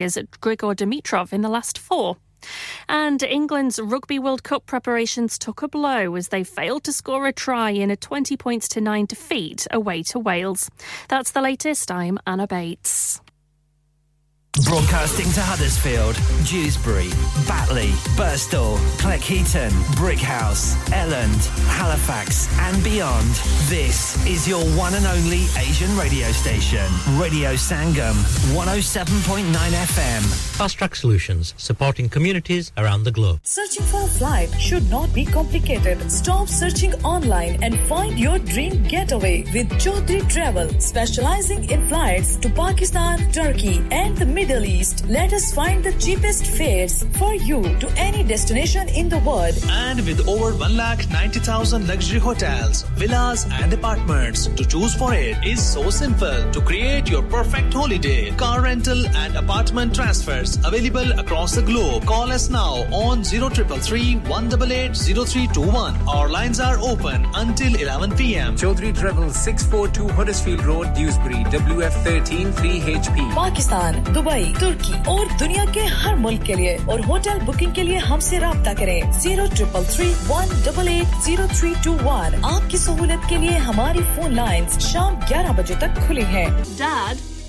Grigor Dimitrov in the last four. And England's Rugby World Cup preparations took a blow as they failed to score a try in a 20 points to 9 defeat away to Wales. That's the latest. I'm Anna Bates. Broadcasting to Huddersfield, Dewsbury, Batley, Burstall, Cleckheaton, Brickhouse, Elland, Halifax, and beyond. This is your one and only Asian radio station, Radio Sangam, 107.9 FM. Fast Track Solutions, supporting communities around the globe. Searching for a flight should not be complicated. Stop searching online and find your dream getaway with Chaudhary Travel, specializing in flights to Pakistan, Turkey, and the Middle Middle East, let us find the cheapest fares for you to any destination in the world. And with over 1,90,000 luxury hotels, villas, and apartments to choose for it is so simple. To create your perfect holiday, car rental and apartment transfers available across the globe. Call us now on 0333 188 Our lines are open until 11 pm. Chaudhary Travel 642 Huddersfield Road, Dewsbury, WF13 3HP. Pakistan, Dubai. Dubai तुर्की और दुनिया के हर मुल्क के लिए और hotel booking के लिए हमसे रब्ता करें। Zero triple three, one double eight, zero three two one. आपकी सहूलत के लिए हमारी फ़ोन लाइन शाम ग्यारह बजे तक खुली है। Dad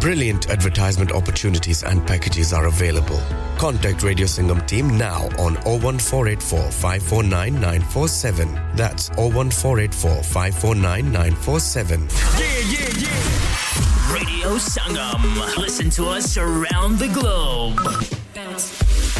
Brilliant advertisement opportunities and packages are available. Contact Radio Singham team now on 01484 549 947. That's 01484 549 947. Yeah, yeah, yeah. Radio Sangam. Listen to us around the globe. Bounce.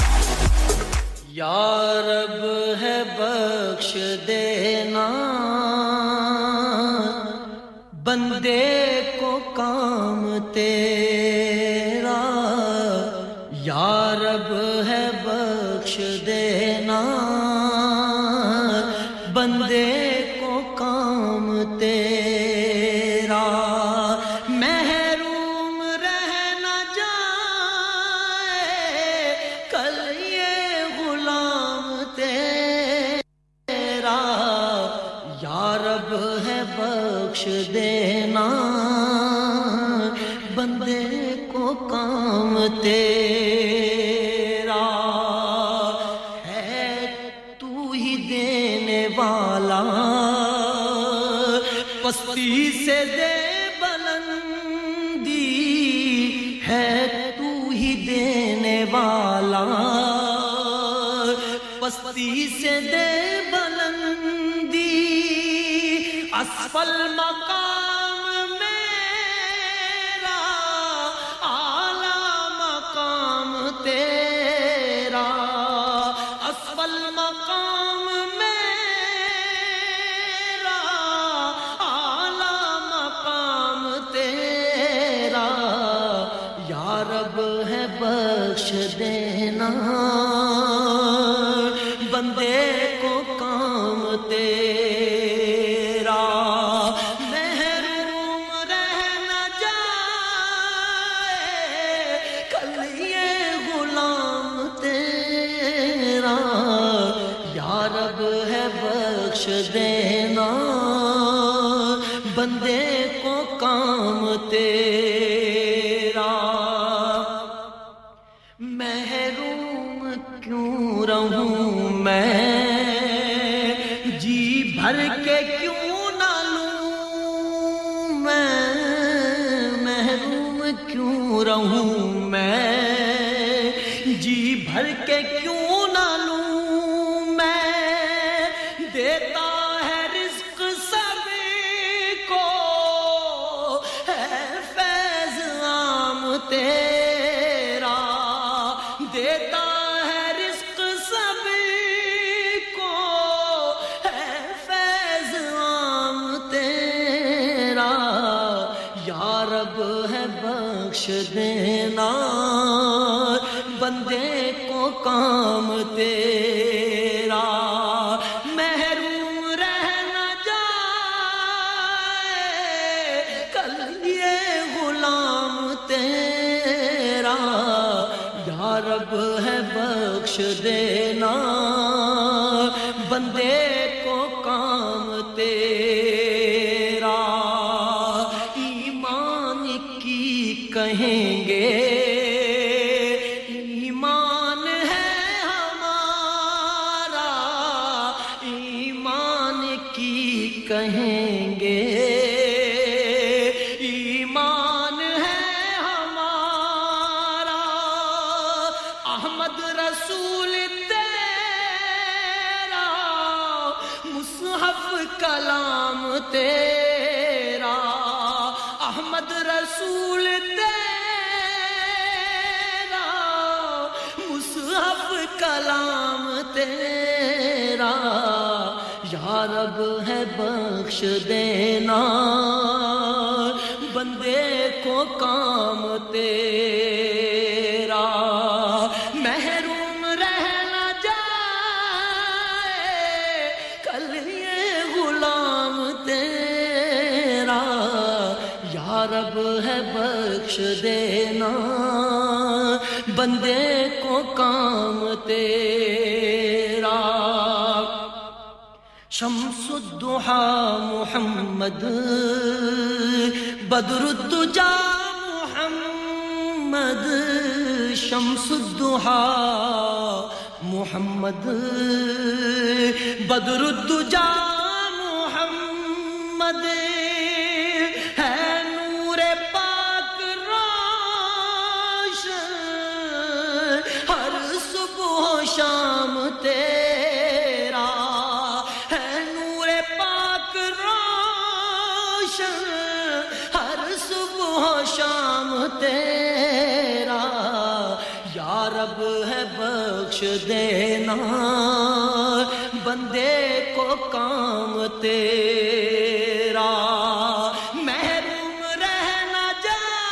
यारब है बख्श देना। बंदे को काम तेरा खुशी से दे बुलंदी। असफल मकाम मेरा, आला मकाम तेरा। असफल मकाम मेरा, आला मकाम तेरा। यारब है बख्श देना। बंदे बंदे को काम तेरा। शमसुद्दुहा मोहम्मद बदरुद्दुजा मोहम्मद। शमसुद्दुहा मोहम्मद बदरुद्दुजा देना, बंदे को काम तेरा। महरूम रहना न जाए,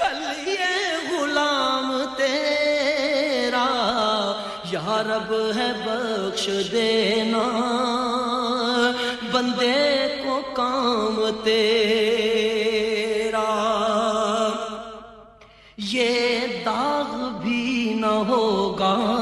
कल ये गुलाम तेरा। यारब है बख्श देना, बंदे को काम तेरा। का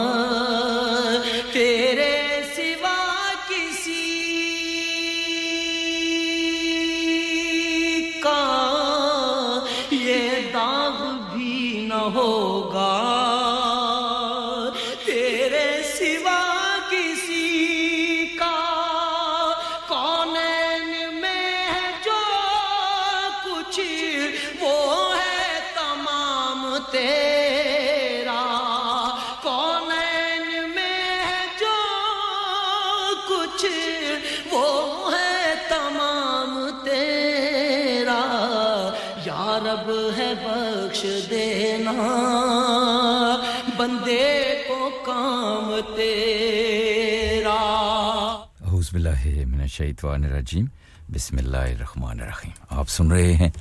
रजीम। बिस्मिल्लाहिर्रहमानिर्रहीम। आप सुन रहे हैं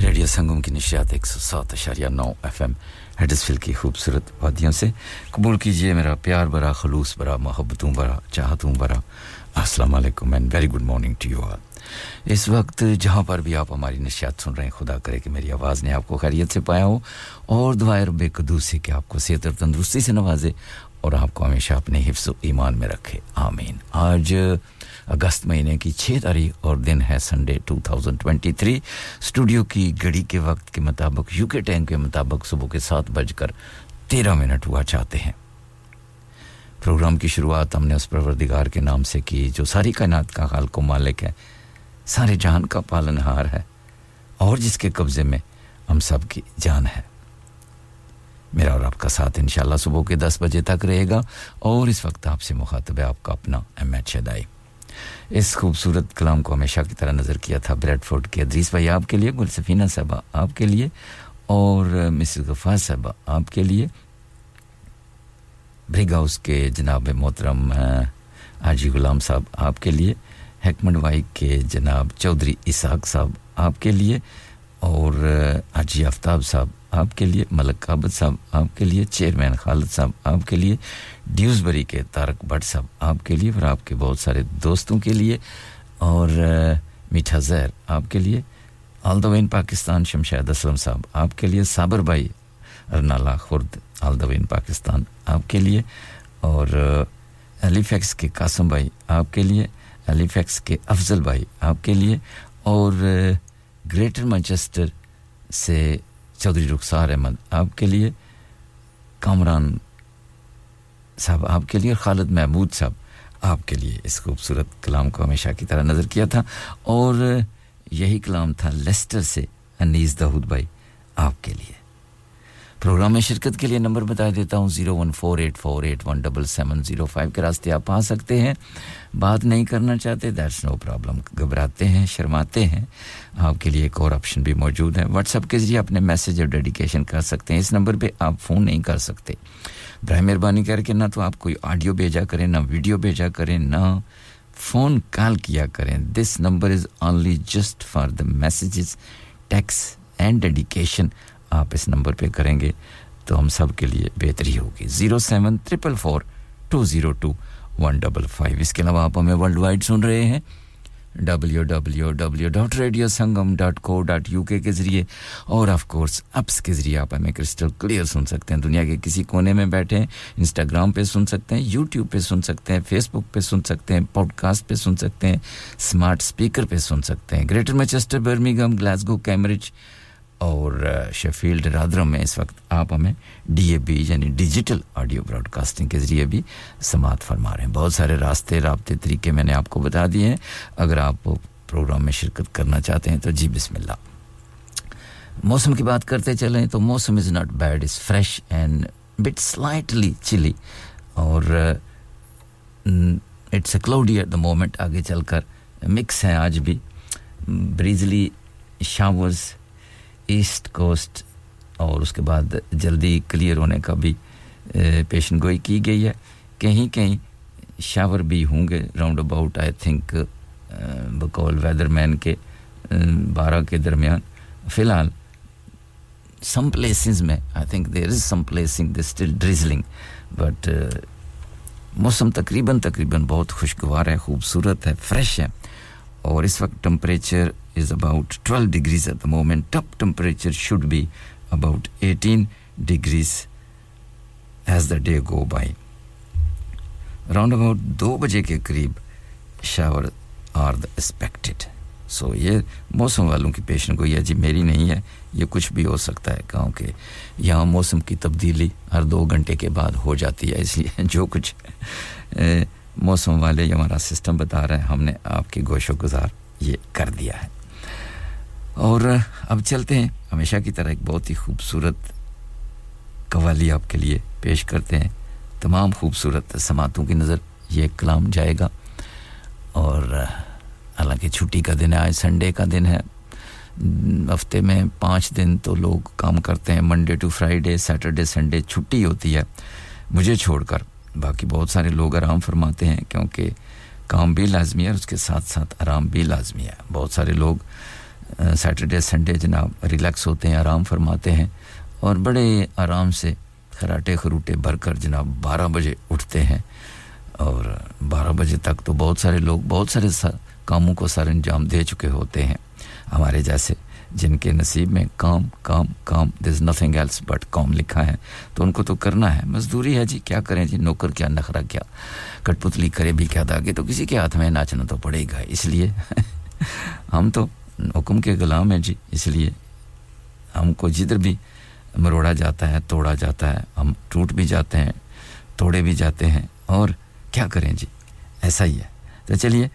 रेडियो संगम की निशात एक सौ सात अशारिया नौ एफ़ एम हेडसफिल की खूबसूरत वादियों से कबूल कीजिए मेरा प्यार भरा, खलूस भरा, मोहब्बतों भरा, चाहतों भरा। अस्सलाम वालेकुम and very good morning to you all इस वक्त जहाँ पर भी आप हमारी नशियात सुन रहे हैं, खुदा करे कि मेरी आवाज़ ने आपको खैरियत से पाया हो और दुआए रब कदूस कि आपको सेहत और तंदरुस्ती से नवाजे और आपको हमेशा अपने हिफ्स ईमान में रखे। आमीन। आज अगस्त महीने की छः तारीख और दिन है संडे 2023 स्टूडियो की घड़ी के वक्त के मुताबिक यूके टाइम के मुताबिक सुबह के सात बजकर तेरह मिनट हुआ चाहते हैं। प्रोग्राम की शुरुआत हमने उस परवरदिगार के नाम से की, जो सारी कायनात का खाल को मालिक है। सारे जान का पालनहार है और जिसके कब्ज़े में हम सब की जान है। मेरा और आपका साथ इंशाल्लाह सुबह के दस बजे तक रहेगा और इस वक्त आपसे मुखातब है आपका अपना एच शदाई इस खूबसूरत कलाम को हमेशा की तरह नज़र किया था ब्रेडफोर्ड के अदरीस भाई, आपके लिए गुलसफीना साहबा, आपके लिए। और मिसिस गफ़ार साहबा, आपके लिए। ब्रिग हाउस के जनाब मोहतरम हाजी गुलाम साहब, आपके लिए। हेकमंड वाई के जनाब चौधरी इसाक साहब, आपके लिए। और हाजी आफ्ताब साहब आपके लिए मलक काबत साहब आपके लिए, चेयरमैन खालिद साहब आपके लिए ड्यूसबरी के तारक भट्ट साहब आपके लिए, और आपके बहुत सारे दोस्तों के लिए, और मीठा जहर आपके लिए all the way Pakistan, Shamshad Aslam साहब आपके लिए, साबर भाई Arnala Khurd all the way Pakistan आपके लिए, और एलिफेक्स के कासम भाई आपके लिए एलिफेक्स के अफजल भाई आपके लिए, और ग्रेटर मैनचेस्टर से चौधरी रुखसार अहमद, आपके लिए कामरान साहब, आपके लिए और खालिद महमूद साहब, आपके लिए इस खूबसूरत कलाम को हमेशा की तरह नज़र किया था। और यही कलाम था लेस्टर से अनीस दाऊद भाई, आपके लिए। प्रोग्राम में शिरकत के लिए नंबर बता देता हूँ, zero one four eight four eight one double seven zero five के रास्ते आप आ सकते हैं। बात नहीं करना चाहते दैट्स नो प्रॉब्लम घबराते हैं, शर्माते हैं। आपके लिए एक और ऑप्शन भी मौजूद है। व्हाट्सएप के ज़रिए अपने मैसेज और डेडिकेशन कर सकते हैं। इस नंबर पर आप फ़ोन नहीं कर सकते। बर मेहरबानी करके ना तो आप कोई ऑडियो भेजा करें, ना वीडियो भेजा करें, ना फ़ोन कॉल किया करें। This number is only just for the messages texts and dedication आप इस नंबर पे करेंगे तो हम सब के लिए बेहतरी होगी। Zero seven triple four two zero two one double five. इसके अलावा आप हमें वर्ल्ड वाइड सुन रहे हैं W W W dot radio Sangam dot co dot U K ज़रिए। और ऑफ़ कोर्स अप्स के ज़रिए आप हमें क्रिस्टल क्लियर सुन सकते हैं। दुनिया के किसी कोने में बैठे हैं इंस्टाग्राम पे सुन सकते हैं यूट्यूब पे सुन सकते हैं फेसबुक पे सुन सकते हैं पॉडकास्ट पे सुन सकते हैं स्मार्ट स्पीकर पे सुन सकते हैं। Greater Manchester Birmingham Glasgow Cambridge और शेफील्ड रादरम में इस वक्त आप हमें डीएबी यानी डिजिटल ऑडियो ब्रॉडकास्टिंग के ज़रिए भी समात फरमा रहे हैं। बहुत सारे रास्ते, रबते, तरीके मैंने आपको बता दिए हैं। अगर आप प्रोग्राम में शिरकत करना चाहते हैं तो जी, बिस्मिल्लाह। मौसम की बात करते चलें तो मौसम is not bad is fresh and bit slightly chilly और it's a cloudy at the moment आगे चलकर मिक्स है आज भी। ब्रीजली शावर्स ईस्ट कोस्ट और उसके बाद जल्दी क्लियर होने का भी पेशन गोई की गई है। कहीं कहीं शावर भी होंगे राउंड अबाउट आई थिंक बकौल वेदरमैन के बारह के दरमियान। फ़िलहाल सम प्लेसेस में I think there is some placing still drizzling but मौसम तकरीबन तकरीबन बहुत खुशगवार है, खूबसूरत है फ्रेश है। और इस वक्त temperature is about 12 degrees at the moment. Top temperature should be about 18 degrees as the day go by. Around about दो बजे के करीब shower are the expected so ये मौसम वालों की पेशन गोई है जी मेरी नहीं है, ये कुछ भी हो सकता है क्योंकि यहाँ मौसम की तब्दीली हर दो घंटे के बाद हो जाती है, इसलिए जो कुछ मौसम वाले हमारा सिस्टम बता रहे हैं, हमने आपके गोशो गुजार ये कर दिया है और, अब चलते हैं। हमेशा की तरह एक बहुत ही खूबसूरत कवाली आपके लिए पेश करते हैं। तमाम खूबसूरत समातों की नज़र ये कलाम जाएगा। और, हालाँकि छुट्टी का दिन है, आज संडे का दिन है। हफ़्ते में पाँच दिन तो लोग काम करते हैं। Monday to Friday Saturday Sunday छुट्टी होती है मुझे छोड़कर। बाकी बहुत सारे लोग आराम फरमाते हैं, क्योंकि काम भी लाजमी है और उसके साथ साथ आराम भी लाजमी है। बहुत सारे लोग सैटरडे संडे जनाब रिलैक्स होते हैं, आराम फरमाते हैं और बड़े आराम से खराटे खरूटे भरकर जनाब बारह बजे उठते हैं और बारह बजे तक तो बहुत सारे लोग, बहुत सारे कामों को सर अंजाम दे चुके होते हैं। हमारे जैसे जिनके नसीब में काम काम काम दिस नथिंग एल्स बट काम लिखा है तो उनको तो करना है। मजदूरी है जी, क्या करें जी, नौकर क्या, नखरा क्या, कठपुतली करे भी क्या, दागे तो किसी के हाथ में नाचना तो पड़ेगा, इसलिए हम तो हुक्म के गुलाम हैं जी, इसलिए हमको जिधर भी मरोड़ा जाता है, तोड़ा जाता है, हम टूट भी जाते हैं, तोड़े भी जाते हैं, और क्या करें जी? ऐसा ही है। तो चलिए,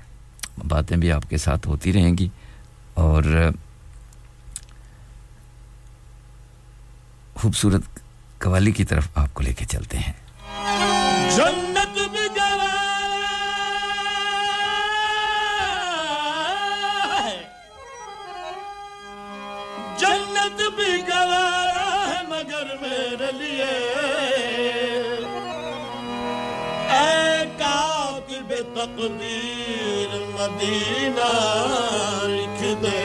बातें भी आपके साथ होती रहेंगी, और खूबसूरत कवाली की तरफ़ आपको लेके चलते हैं। जन्नत भी गवारा है मगर मेरे लिए। ऐ कातिब तकदीर मदीना लिख दे।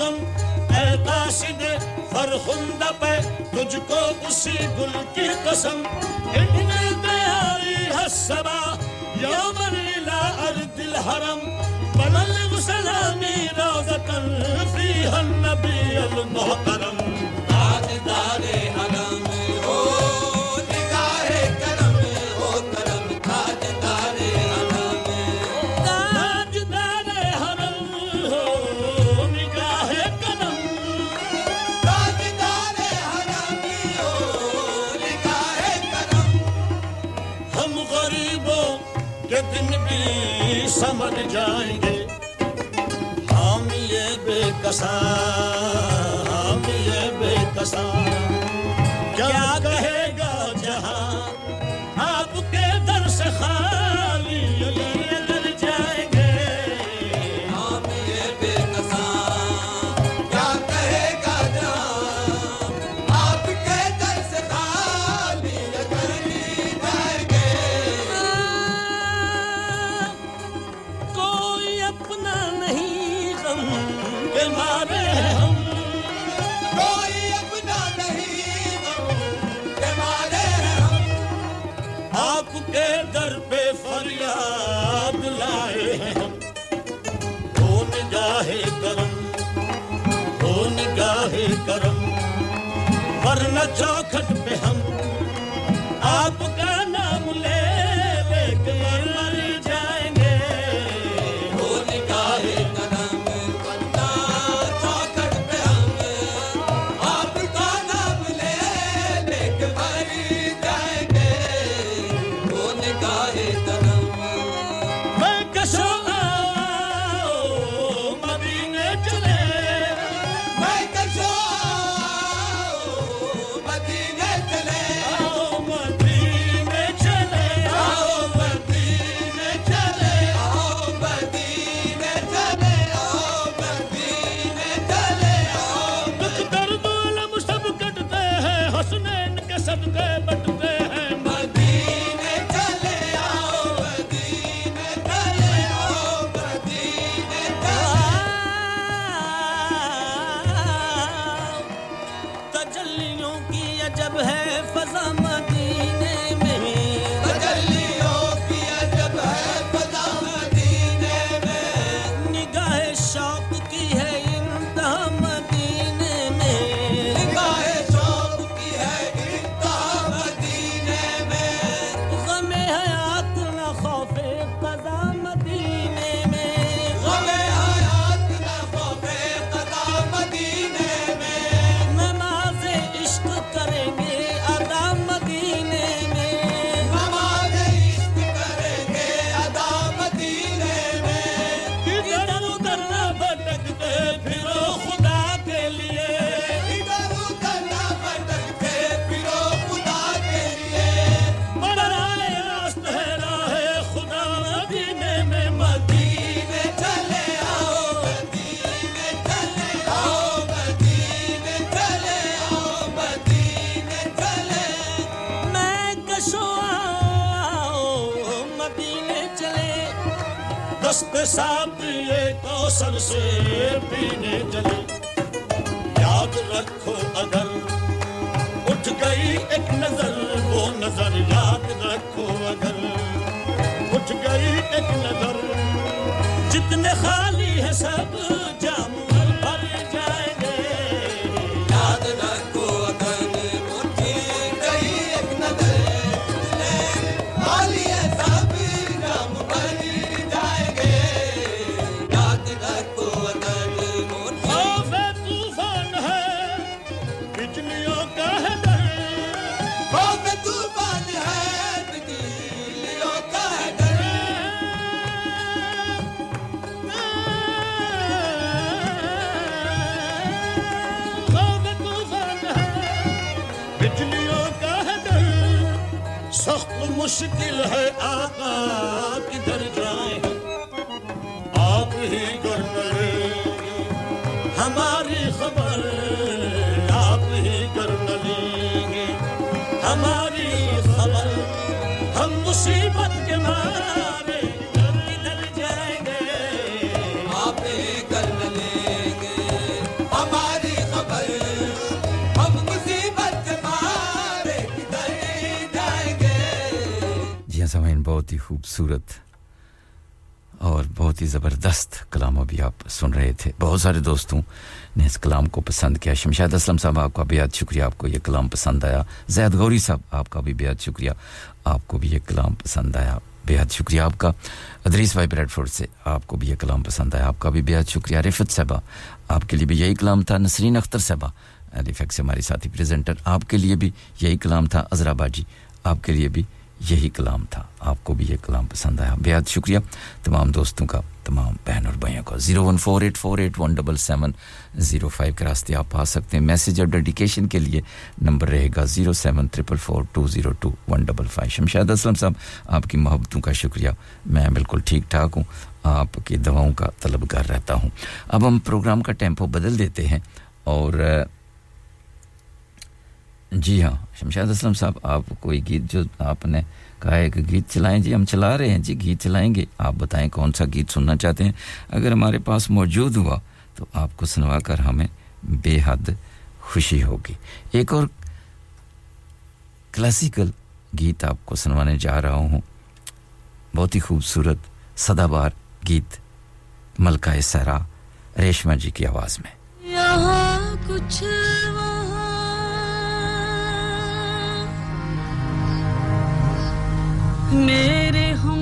गम। कासिद, फरखुंद पे, तुझको उसी गुल की कसम। हसबा, यौमन इला अर्दिल हरम। बनल सलामी रोजतन फ़ी हन नबी अल मुहतरम। ताजदार हरम pasar. न चौखट पे हम आपका अवसर से पीने चले। याद रखो अगर उठ गई एक नज़र, वो नज़र याद रखो अगर उठ गई एक नज़र। जितने खाली है सब मुश्किल है। खूबसूरत और बहुत ही ज़बरदस्त कलाम अभी आप सुन रहे थे। बहुत सारे दोस्तों ने इस कलाम को पसंद किया। शमशाद असलम साहब, आपका बेहद शुक्रिया। आपको ये कलाम पसंद आया। जैद गौरी साहब, आपका भी बेहद शुक्रिया। आपको भी ये कलाम पसंद आया। बेहद शुक्रिया आपका। अदरीस भाई ब्रेडफोर्ड से आपको भी ये कलाम पसंद आया। आपका भी बेहद शुक्रिया। रिफत साहबा आपके लिए भी यही कलाम था। नसरीन अख्तर साहबा एलिफेक्ट से हमारी साथी प्रेजेंटर, आपके लिए भी यही कलाम था। अजराबाजी आपके लिए भी यही कलाम था। आपको भी ये कलाम पसंद आया। बेहद शुक्रिया तमाम दोस्तों का, तमाम बहन और भाइयों का। Zero one four eight four eight one double seven zero five के रास्ते आप आ सकते हैं। मैसेज और डेडिकेशन के लिए नंबर रहेगा zero seven triple four two zero two one double five. Shamshad Aslam साहब, आपकी मोहब्बतों का शुक्रिया। मैं बिल्कुल ठीक ठाक हूँ। आपकी दवाओं का तलबगार रहता हूँ। अब हम प्रोग्राम का टेंपो बदल देते हैं और जी हाँ शमशाद असलम साहब, आप कोई गीत जो आपने कहा है कि गीत चलाएँ। जी, हम चला रहे हैं। जी, गीत चलाएँगे। आप बताएँ कौन सा गीत सुनना चाहते हैं। अगर हमारे पास मौजूद हुआ तो आपको सुनवा कर हमें बेहद खुशी होगी। एक और क्लासिकल गीत आपको सुनवाने जा रहा हूँ। बहुत ही खूबसूरत सदाबार गीत, मलका सरा रेशमा जी की आवाज़ में। यहाँ कुछ मेरे हम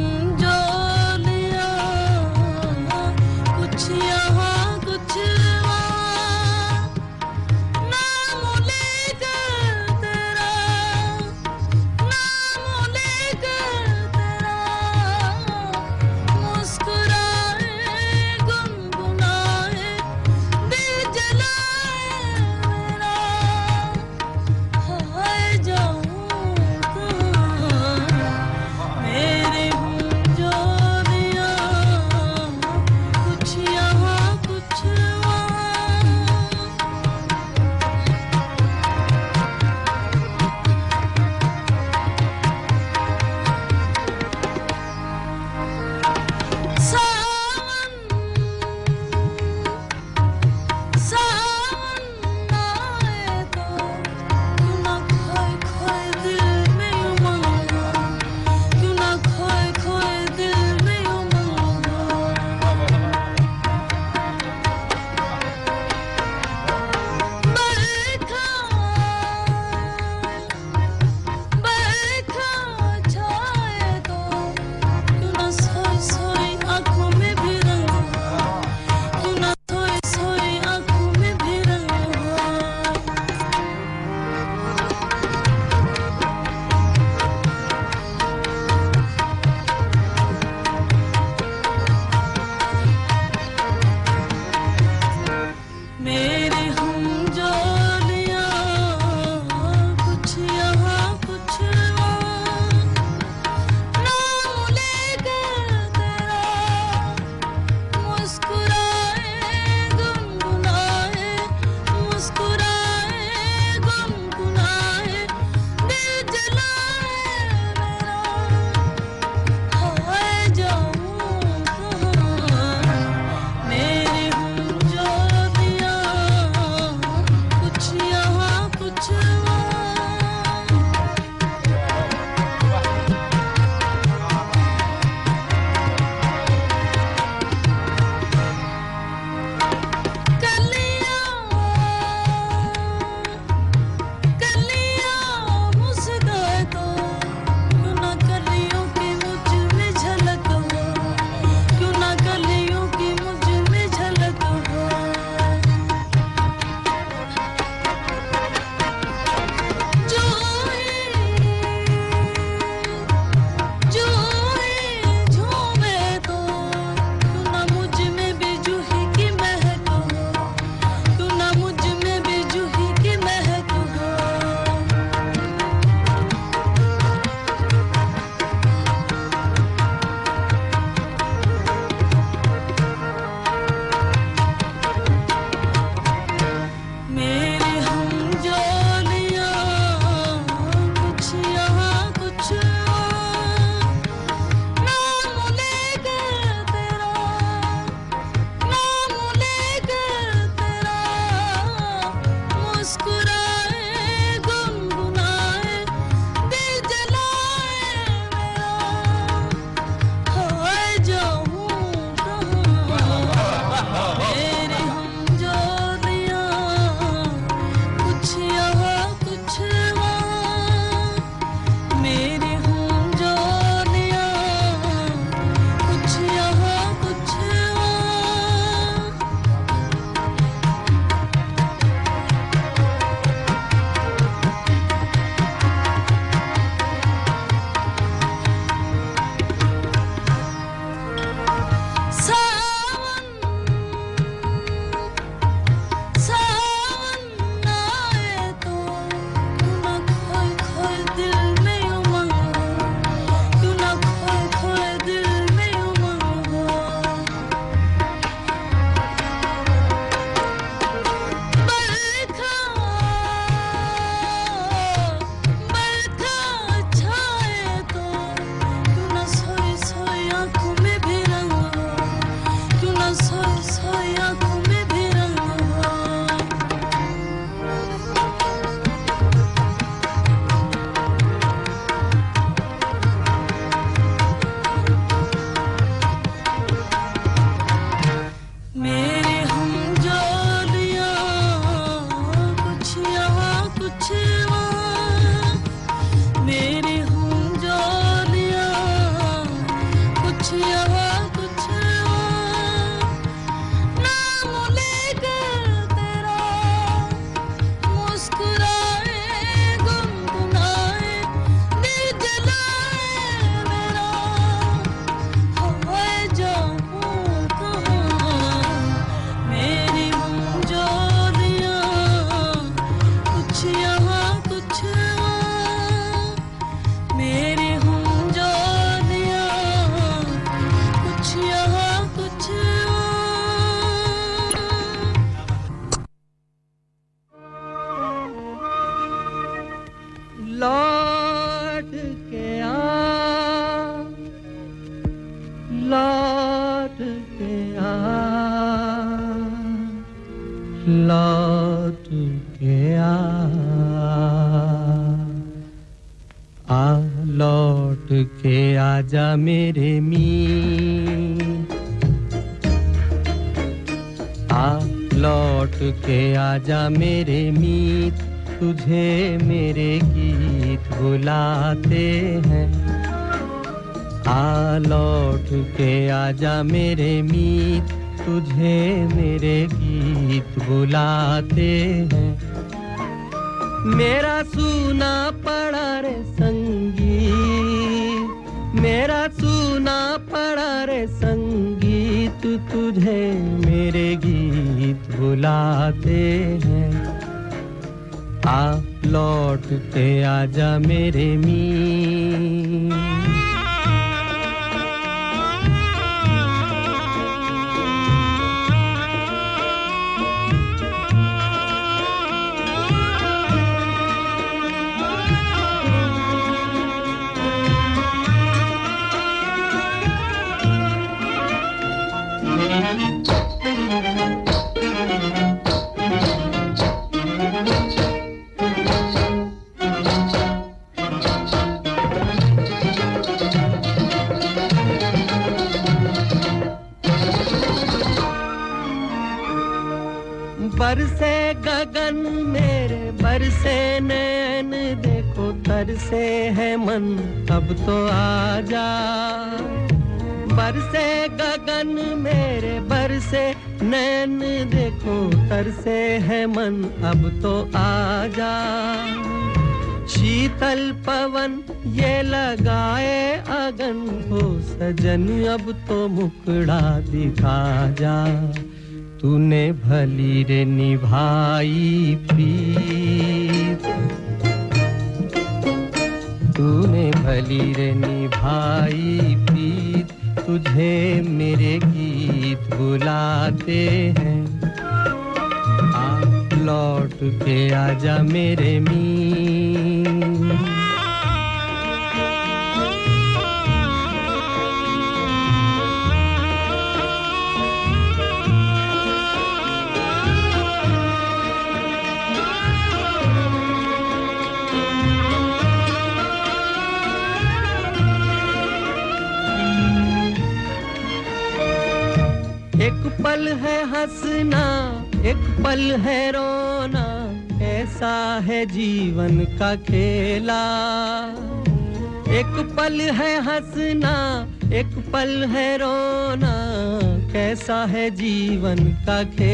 रखे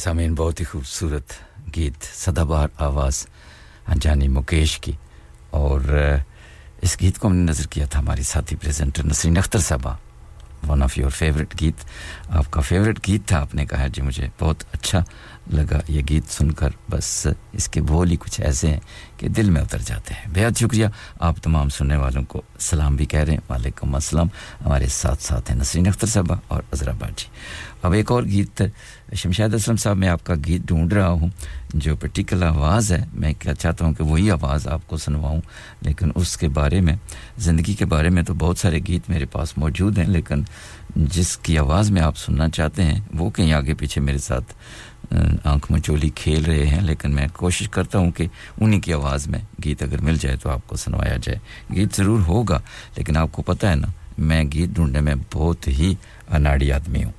सामीन बहुत ही खूबसूरत गीत सदाबहार आवाज़ अनजानी मुकेश की और इस गीत को हमने नज़र किया था हमारी साथी प्रेजेंटर नसरीन अख्तर साहबा वन ऑफ़ योर फेवरेट गीत, आपका फेवरेट गीत था, आपने कहा जी मुझे बहुत अच्छा लगा, ये गीत सुनकर बस इसके बोल ही कुछ ऐसे हैं कि दिल में उतर जाते हैं। बेहद शुक्रिया आप तमाम सुनने वालों को। सलाम भी कह रहे हैं। वालेकुम असलम हमारे साथ साथ हैं नसरीन अख्तर साहबा और अजराबाद जी अब एक और गीत, शमशाद असलम साहब, मैं आपका गीत ढूंढ रहा हूँ, जो पर्टिकुलर आवाज़ है। मैं क्या चाहता हूँ कि वही आवाज़ आपको सुनवाऊँ, लेकिन उसके बारे में, ज़िंदगी के बारे में तो बहुत सारे गीत मेरे पास मौजूद हैं, लेकिन जिसकी आवाज़ में आप सुनना चाहते हैं, वो कहीं आगे पीछे मेरे साथ आँख चोली खेल रहे हैं, लेकिन मैं कोशिश करता हूँ कि उन्हीं की आवाज़ में गीत अगर मिल जाए तो आपको सुनवाया जाए। गीत ज़रूर होगा, लेकिन आपको पता है ना, मैं गीत ढूँढने में बहुत ही अनाड़ी आदमी हूँ।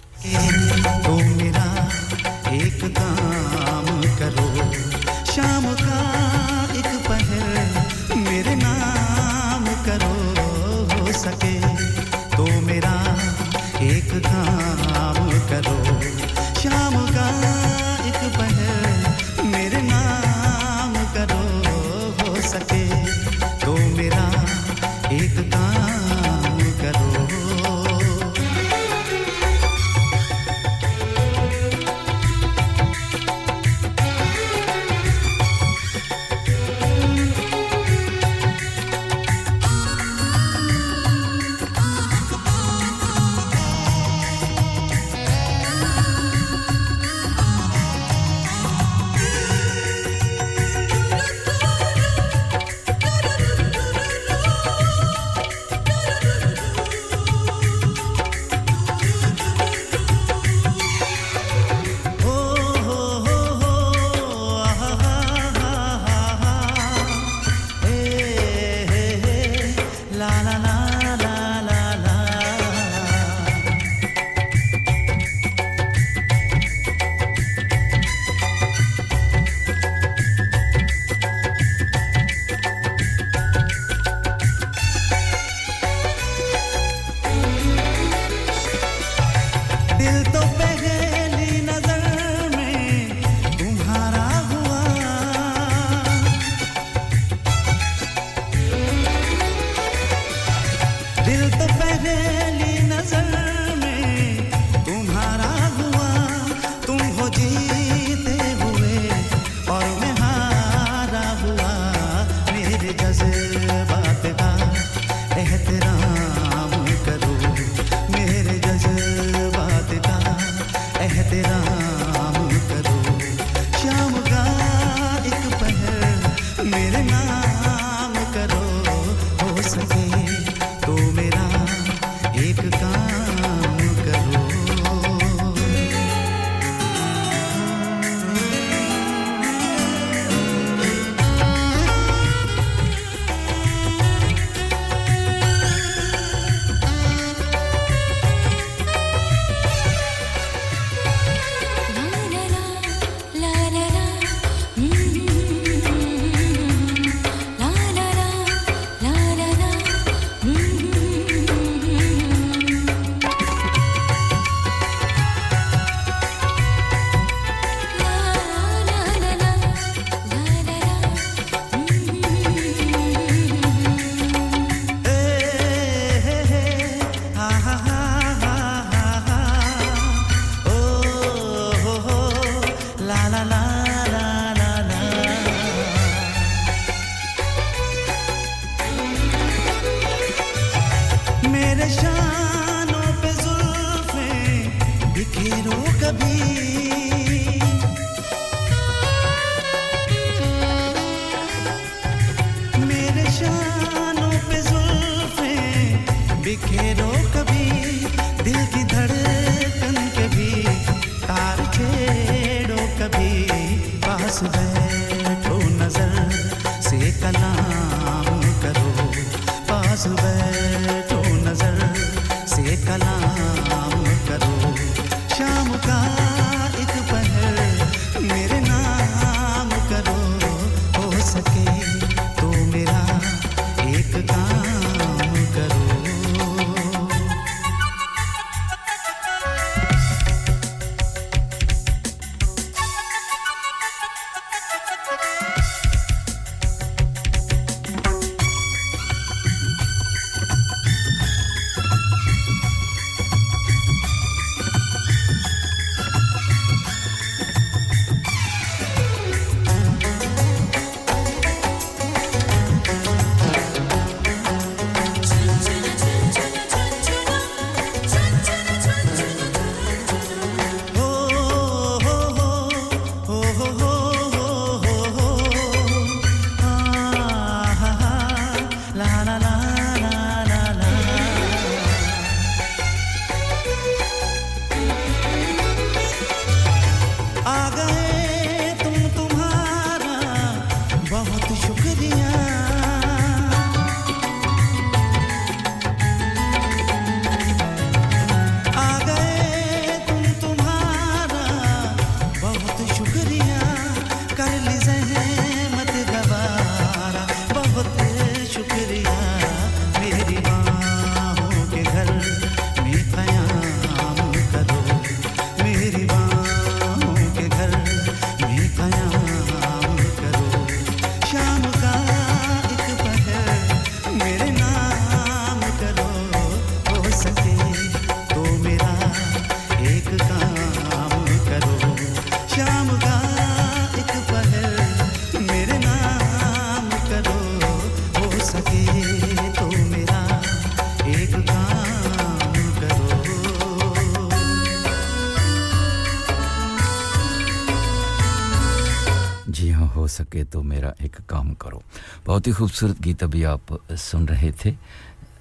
बहुत ही खूबसूरत गीत अभी आप सुन रहे थे,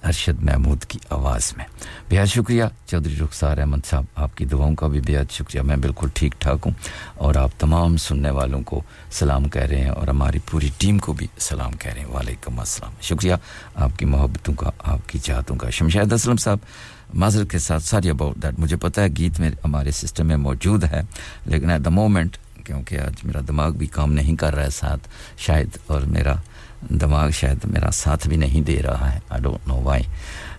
अरशद महमूद की आवाज़ में। बेहद शुक्रिया, चौधरी रुखसार अहमद साहब, आपकी दुआओं का भी बेहद शुक्रिया। मैं बिल्कुल ठीक ठाक हूँ और आप तमाम सुनने वालों को सलाम कह रहे हैं और हमारी पूरी टीम को भी सलाम कह रहे हैं। वालेकुम अस्सलाम। शुक्रिया आपकी मोहब्बतों का, आपकी चाहतों का। शमशाद असलम साहब, माजर के साथ सारी अबाउट दैट मुझे पता है गीत में हमारे सिस्टम में मौजूद है, लेकिन एट द मोमेंट क्योंकि आज मेरा दिमाग भी काम नहीं कर रहा है साथ, शायद और मेरा दिमाग शायद मेरा साथ भी नहीं दे रहा है। आई डोंट नो वाई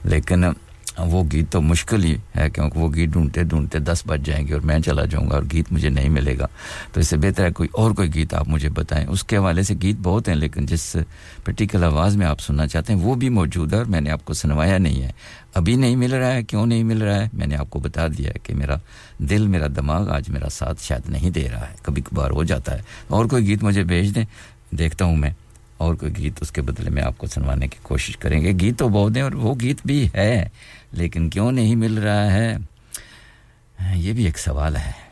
लेकिन वो गीत तो मुश्किल ही है क्योंकि वो गीत ढूंढते ढूंढते दस बज जाएँगे और मैं चला जाऊँगा और गीत मुझे नहीं मिलेगा। तो इससे बेहतर है कोई और कोई गीत आप मुझे बताएँ। उसके हवाले से गीत बहुत हैं, लेकिन जिस पर्टिकुलर आवाज़ में आप सुनना चाहते हैं, वो भी मौजूद है और मैंने आपको सुनवाया नहीं है। अभी नहीं मिल रहा है, क्यों नहीं मिल रहा है? मैंने आपको बता दिया है कि मेरा दिल, मेरा दिमाग आज मेरा साथ शायद नहीं दे रहा है। कभी कभार हो जाता है। और कोई गीत मुझे भेज दें? देखता हूँ मैं। और कोई गीत उसके बदले में आपको सुनवाने की कोशिश करेंगे। गीत तो बहुत हैं और वो गीत भी है, लेकिन क्यों नहीं मिल रहा है? ये भी एक सवाल है।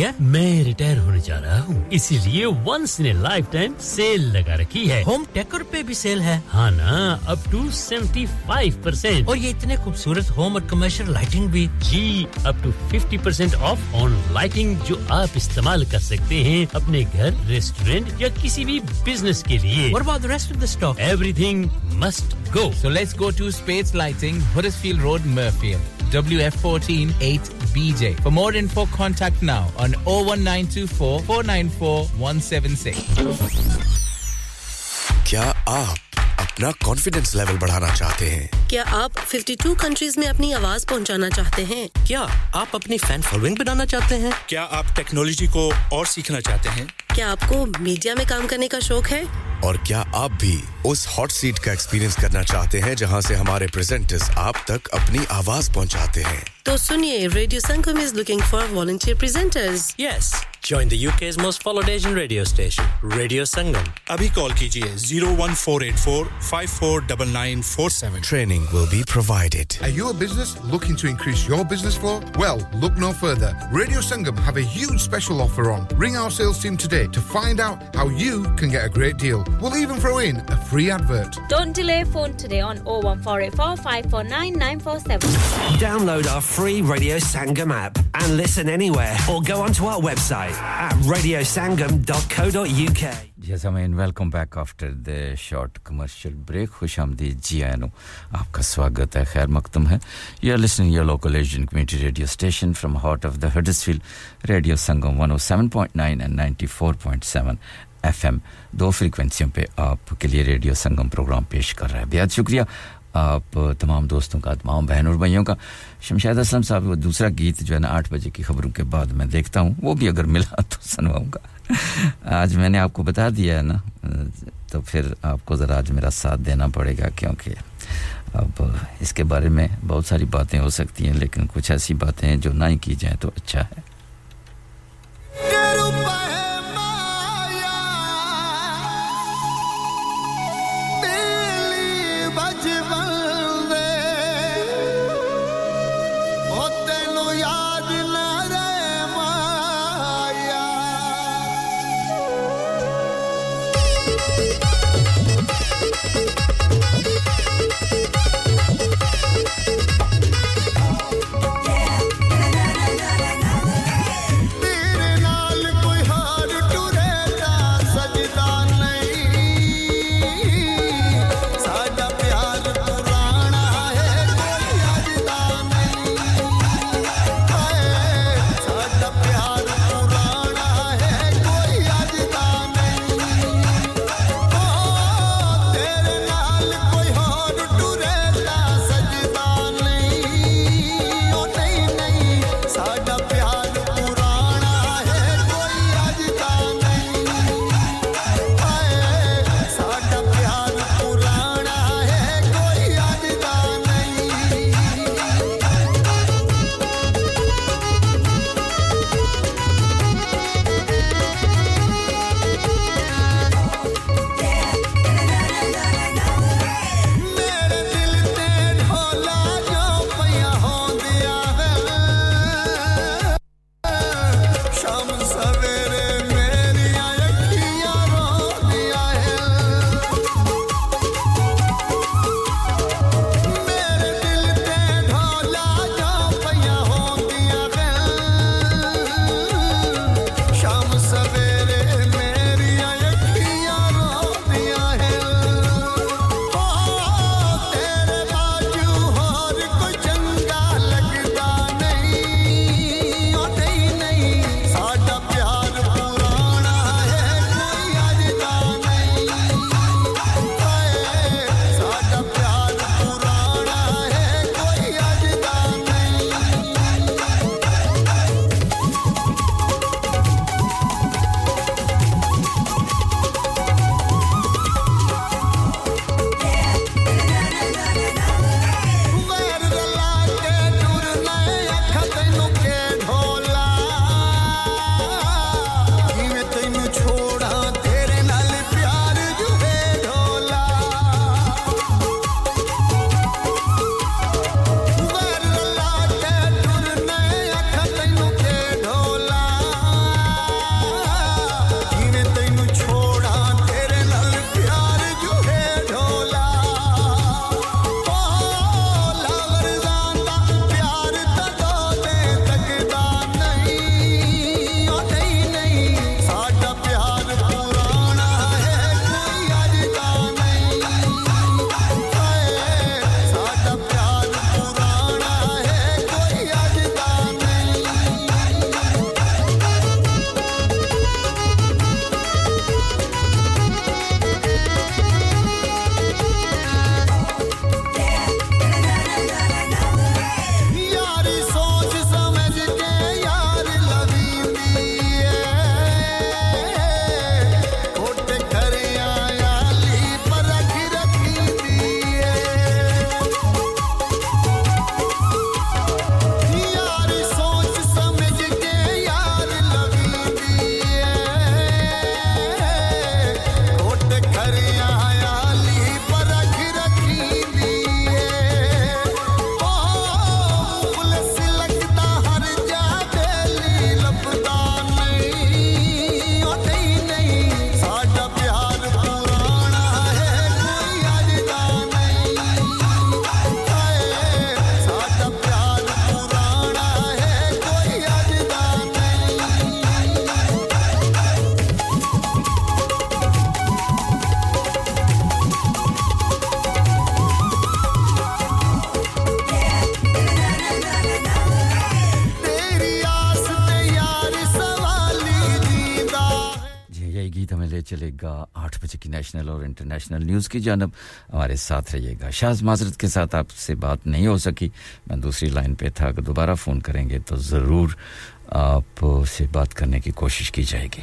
है मैं रिटायर होने जा रहा हूँ इसीलिए once in a lifetime sale लगा रखी है होम टेकर पे भी सेल है हाँ ना up to seventy five percent और ये इतने खूबसूरत होम और कमर्शियल लाइटिंग भी जी up to fifty percent off on lighting जो आप इस्तेमाल कर सकते हैं अपने घर रेस्टोरेंट या किसी भी बिज़नेस के लिए What about the rest of the stock? Everything must go. So let's go to Spades Lighting, Huddersfield Road, Murfield. WF14 8BJ. For more info, contact now on 01924 494 176. क्या आप अपना कॉन्फिडेंस लेवल बढ़ाना चाहते हैं? क्या आप 52 कंट्रीज़ में अपनी आवाज़ पहुंचाना चाहते हैं? क्या आप अपनी फ़ैन फॉलोइंग बनाना चाहते हैं? क्या आप टेक्नोलॉजी को और सीखना चाहते हैं? क्या आपको मीडिया में काम करने का शौक है और क्या आप भी उस हॉट सीट का एक्सपीरियंस करना चाहते हैं जहाँ से हमारे प्रेजेंटर्स आप तक अपनी आवाज़ पहुंचाते हैं तो सुनिए radio Sangam is looking for volunteer presenters Yes. Join the UK's most followed Asian radio station, Radio Sangam. अभी कॉल कीजिए 01484 Training will be provided. Are you a business looking to increase your business flow? Well, look no further. Radio Sangam have a huge special offer on. Ring our sales team today to find out how you can get a great deal. We'll even throw in a free advert. Don't delay phone today on 01484 549 947. Download our free Radio Sangam app and listen anywhere or go onto our website at radiosangam.co.uk. I mean, welcome back after the short commercial break. खुश आमदीद जी आयनो आपका स्वागत है खैर मकदम है You are listening your local Asian community radio station from heart of the Huddersfield Radio Sangam 107.9 and 94.7 FM दो फ्रीक्वेंसियों पे आपके लिए रेडियो संगम प्रोग्राम पेश कर रहा है बेहद शुक्रिया आप तमाम दोस्तों का तमाम बहन और भाइयों का शमशाद असलम साहब वो दूसरा गीत जो है ना आठ बजे की खबरों के बाद मैं देखता हूँ वो भी अगर मिला तो सुनवाऊँगा आज मैंने आपको बता दिया है ना तो फिर आपको ज़रा आज मेरा साथ देना पड़ेगा क्योंकि अब इसके बारे में बहुत सारी बातें हो सकती हैं, लेकिन कुछ ऐसी बातें हैं जो ना ही की जाएँ तो अच्छा है। चलेगा आठ बजे की नेशनल और इंटरनेशनल न्यूज़ की जानब। हमारे साथ रहिएगा। शाज माजरत के साथ आपसे बात नहीं हो सकी। मैं दूसरी लाइन पे था। अगर दोबारा फ़ोन करेंगे तो ज़रूर आपसे बात करने की कोशिश की जाएगी।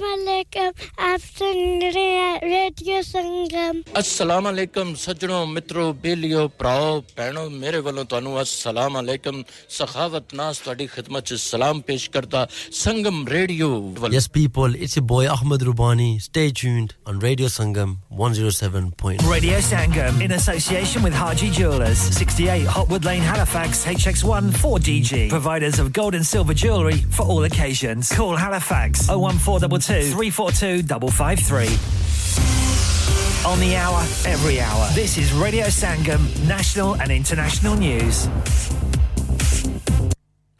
我累。आप सुन रहे हैं रेडियो संगम अस्सलाम वालेकुम सज्जनों मित्रों बेलियो भराओ भैणों मेरे ਵੱਲੋਂ ਤੁਹਾਨੂੰ अस्सलाम वालेकुम सखावत नास ਤੁਹਾਡੀ ਖidmat ਚ ਸਲਾਮ ਪੇਸ਼ ਕਰਦਾ Sangam radio Yes people it's your boy Ahmed Rubani stay tuned on Radio Sangam 107. Radio Sangam in association with Haji Jewelers 68 Hotwood Lane Halifax HX1 4DG providers of gold and silver jewellery for all occasions call Halifax 01422 342 553. On the hour, every hour. This is Radio Sangam, national and international news.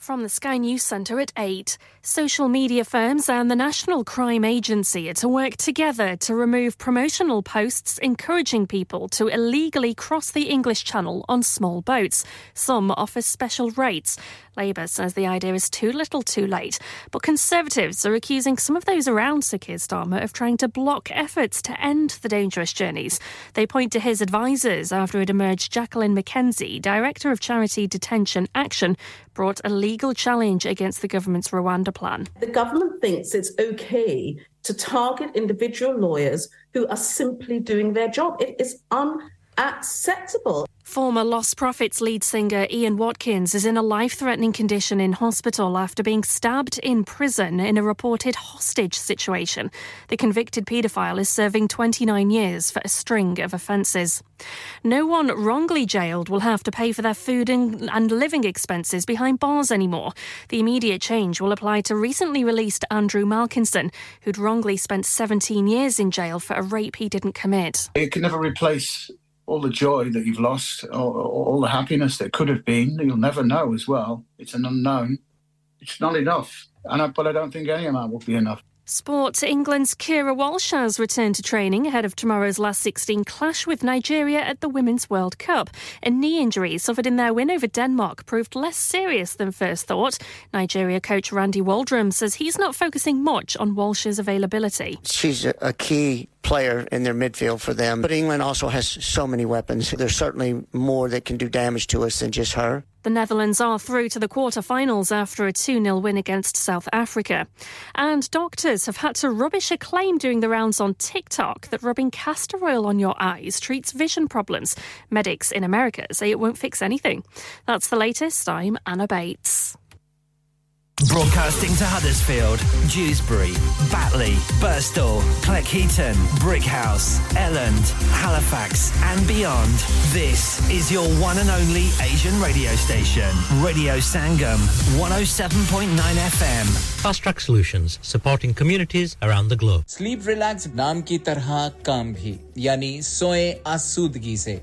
From the Sky News Centre at 8, social media firms and the National Crime Agency are to work together to remove promotional posts encouraging people to illegally cross the English Channel on small boats. Some offer special rates. Labour says the idea is too little too late, but Conservatives are accusing some of those around Sir Keir Starmer of trying to block efforts to end the dangerous journeys. They point to his advisers after it emerged Jacqueline McKenzie, Director of Charity Detention Action, brought a legal challenge against the government's Rwanda plan. The government thinks it's okay to target individual lawyers who are simply doing their job. It is unacceptable. Former Lost Prophets lead singer Ian Watkins is in a life threatening condition in hospital after being stabbed in prison in a reported hostage situation. The convicted paedophile is serving 29 years for a string of offences. No one wrongly jailed will have to pay for their food and living expenses behind bars anymore. The immediate change will apply to recently released Andrew Malkinson, who'd wrongly spent 17 years in jail for a rape he didn't commit. It can never replace all the joy that you've lost, all, all the happiness that could have been, you'll never know as well. It's an unknown. It's not enough. And I, but I don't think any amount will be enough. Sport England's Kira Walsh has returned to training ahead of tomorrow's last 16 clash with Nigeria at the Women's World Cup. A knee injury suffered in their win over Denmark proved less serious than first thought. Nigeria coach Randy Waldrum says he's not focusing much on Walsh's availability. She's a key player in their midfield for them. But England also has so many weapons. There's certainly more that can do damage to us than just her. The Netherlands are through to the quarter-finals after a 2-0 win against South Africa. And doctors have had to rubbish a claim doing the rounds on TikTok that rubbing castor oil on your eyes treats vision problems. Medics in America say it won't fix anything. That's the latest. I'm Anna Bates. Broadcasting to Huddersfield, Dewsbury, Batley, Burstall, Cleckheaton, Brickhouse, Elland, Halifax, and beyond. This is your one and only Asian radio station, Radio Sangam, 107.9 FM. Fast Track Solutions, supporting communities around the globe. Sleep relaxed, naam ki tarha kaam bhi, yani soye asudgi se.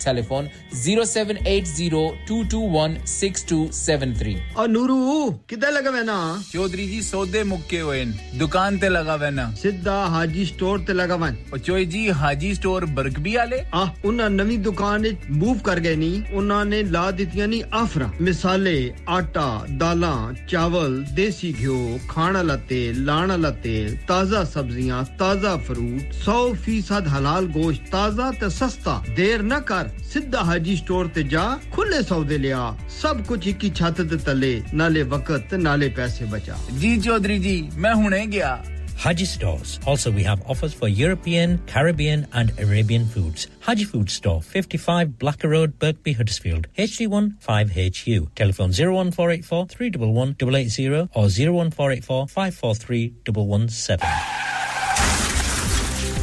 telephone zero seven eight zero two two one six two seven three और नूरू किधर लगा वैना चौधरी जी सौदे मुक्के हुए दुकान ते लगा वैना सिद्धा हाजी स्टोर ते लगा वन और चोई जी हाजी स्टोर बरकबी आले? आ उन्हें नवी दुकान मूव कर गए नी। उन्होंने ला दितियाँ नी आफरा। मिसाले आटा दाला चावल देसी घ्यो खाण वाला तेल लाण वाला तेल ताज़ा सब्ज़ियाँ ताज़ा फ्रूट सौ फ़ीसद हलाल गोश्त ताज़ा ते सस्ता देर न कर सिद्धा हाजी स्टोर ते जा खुले सौदे लिया सब कुछ एक ही छत ते तले नाले वक्त नाले पैसे बचा जी चौधरी जी मैं हुने गया Haji Stores. Also, we have offers for European, Caribbean, and Arabian foods. Haji Food Store, 55 Blacker Road, Birkby, Huddersfield, HD1 5HU. Telephone 01484 311 880 or 01484 543 117.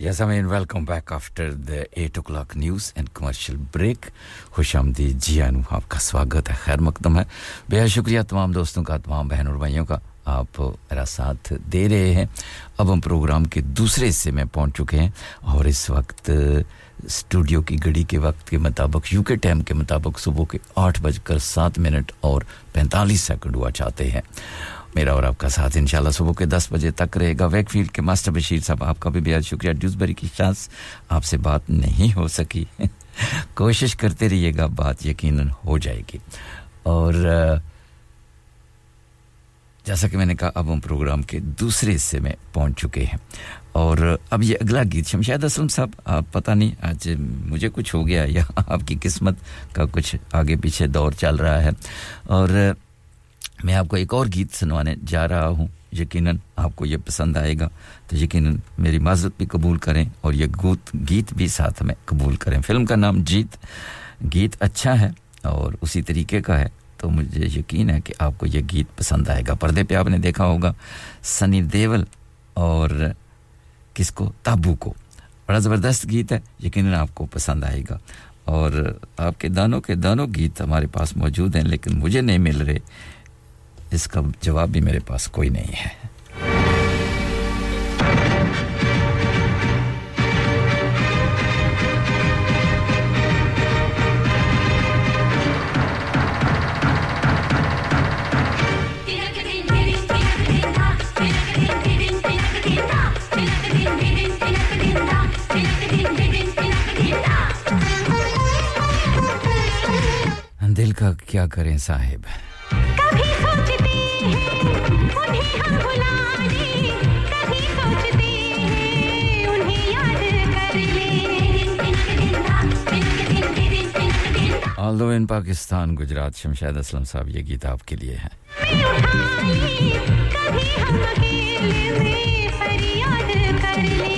Yes, I mean, welcome back after the 8 o'clock news and commercial break. खुश आमदी जी आनू आपका स्वागत है। खैर मकदम है। बेहद शुक्रिया तमाम दोस्तों का तमाम बहन और भाइयों का आप मेरा साथ दे रहे हैं। अब हम प्रोग्राम के दूसरे हिस्से में पहुँच चुके हैं और इस वक्त स्टूडियो की घड़ी के वक्त के मुताबिक यूके टाइम के मुताबिक सुबह के आठ बजकर सात मिनट और पैंतालीस सेकंड हुआ चाहते हैं। मेरा और आपका साथ इंशाल्लाह सुबह के दस बजे तक रहेगा। वैकफील्ड के मास्टर बशीर साहब, आपका भी बेहद शुक्रिया। ड्यूसबरी की चांस आपसे बात नहीं हो सकी। कोशिश करते रहिएगा, बात यकीनन हो जाएगी। और जैसा कि मैंने कहा, अब हम प्रोग्राम के दूसरे हिस्से में पहुँच चुके हैं। और, अब ये अगला गीत शमशाद असलम साहब, आप पता नहीं, आज मुझे कुछ हो गया या आपकी किस्मत का कुछ आगे पीछे दौर चल रहा है। और मैं आपको एक और गीत सुनवाने जा रहा हूँ। यकीनन आपको ये पसंद आएगा। तो यकीनन मेरी माजरत भी कबूल करें और ये गूत, गीत भी साथ में कबूल करें। फ़िल्म का नाम जीत। गीत अच्छा है और उसी तरीके का है। तो मुझे यकीन है कि आपको ये गीत पसंद आएगा। पर्दे पे आपने देखा होगा सनी देवल और किसको? ताबू को। बड़ा ज़बरदस्त गीत है। यकीन आपको पसंद आएगा। और आपके दानों के दानों गीत हमारे पास मौजूद हैं, लेकिन मुझे नहीं मिल रहे। इसका जवाब भी मेरे पास कोई नहीं है। दिल का क्या करें साहिब? भुला दें इन पाकिस्तान गुजरात शमशाद असलम साहब ये गीत आपके लिए है। कभी हम अकेले में फरियाद कर लें।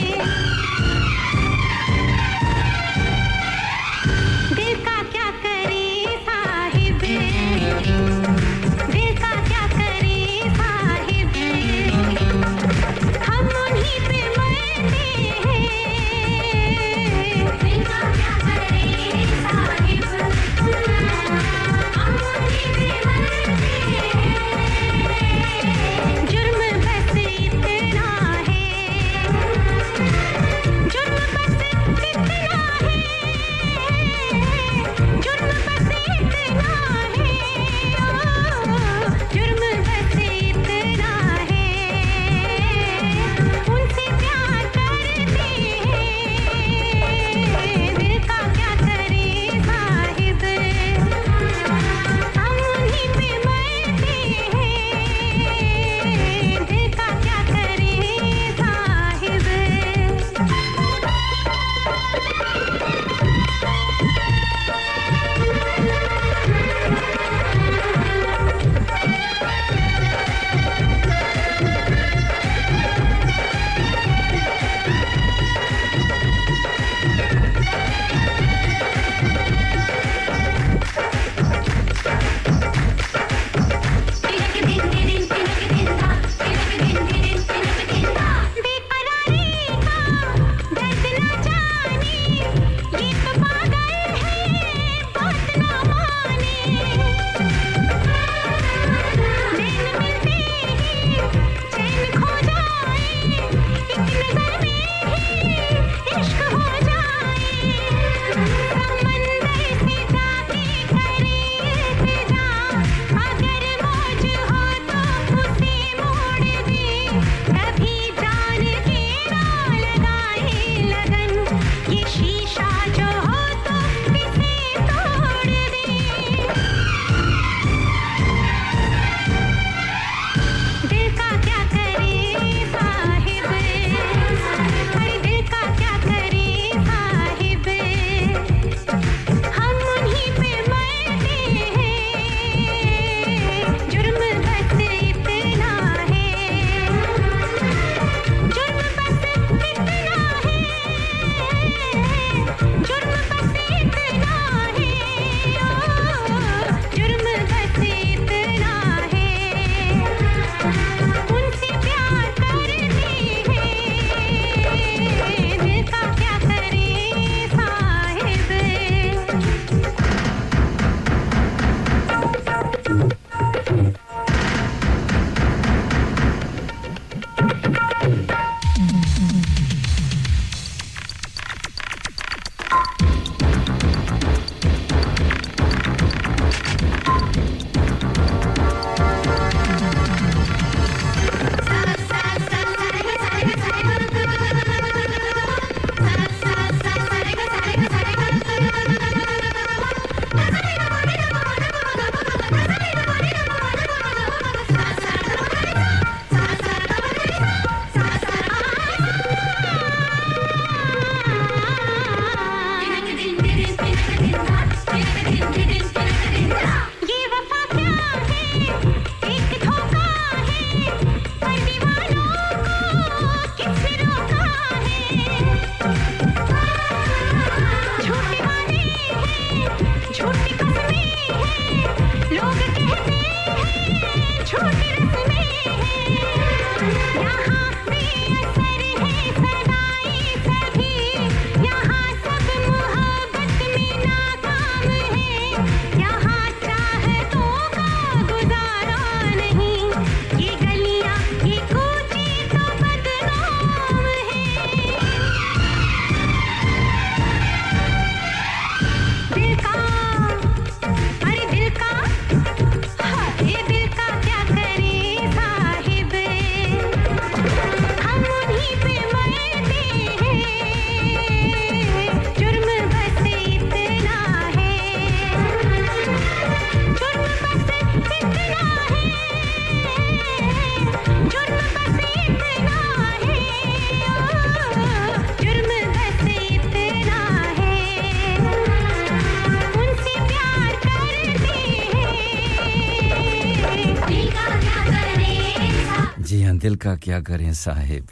दिल का क्या करें साहिब?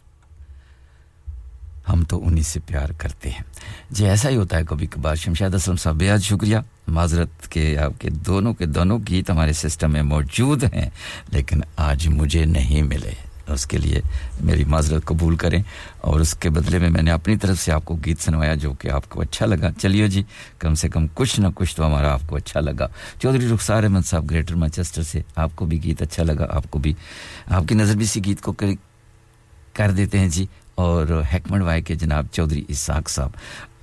हम तो उन्हीं से प्यार करते हैं। जी, ऐसा ही होता है कभी कभार शमशाद असलम साहब, बेहद शुक्रिया। माजरत के, आपके दोनों के दोनों गीत हमारे सिस्टम में मौजूद हैं, लेकिन आज मुझे नहीं मिले। उसके लिए मेरी माजरत कबूल करें और उसके बदले में मैंने अपनी तरफ़ से आपको गीत सुनवाया जो कि आपको अच्छा लगा। चलिए जी कम से कम कुछ ना कुछ तो हमारा आपको अच्छा लगा। चौधरी रुखसार अहमद साहब ग्रेटर मैनचेस्टर से आपको भी गीत अच्छा लगा आपको भी आपकी नज़र भी इसी गीत को कर, कर देते हैं जी। और हैकमंड वाई के जनाब चौधरी इसाक साहब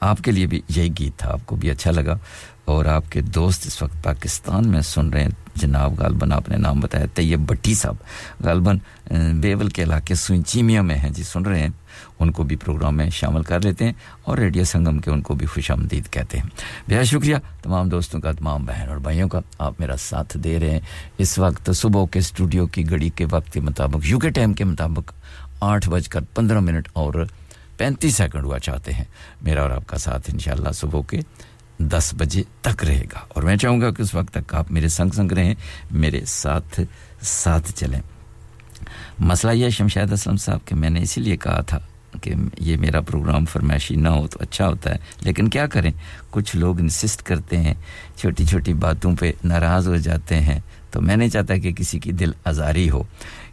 आपके लिए भी यही गीत था आपको भी अच्छा लगा। और आपके दोस्त इस वक्त पाकिस्तान में सुन रहे हैं। जनाब गालबन, आपने नाम बताया, तैयब भट्टी साहब। गालबन बेवल के इलाके सुइचीमिया में हैं। जी, सुन रहे हैं। उनको भी प्रोग्राम में शामिल कर लेते हैं और रेडियो संगम के उनको भी खुश आमदीद कहते हैं। बेहद शुक्रिया तमाम दोस्तों का, तमाम बहन और भाइयों का। आप मेरा साथ दे रहे हैं। इस वक्त सुबह के स्टूडियो की घड़ी के वक्त के मुताबिक, यूके टाइम के मुताबिक आठ बजकर पंद्रह मिनट और पैंतीस सेकंड हुआ चाहते हैं। मेरा और आपका साथ, इंशाल्लाह, सुबह के दस बजे तक रहेगा। और मैं चाहूँगा कि उस वक्त तक आप मेरे संग संग रहें, मेरे साथ साथ चलें। मसला यह शमशाद असलम साहब, कि मैंने इसीलिए कहा था कि ये मेरा प्रोग्राम फरमाइशी ना हो तो अच्छा होता है। लेकिन क्या करें? कुछ लोग इंसिस्ट करते हैं छोटी छोटी बातों पे नाराज़ हो जाते हैं। तो मैं नहीं चाहता कि किसी की दिल आज़ारी हो।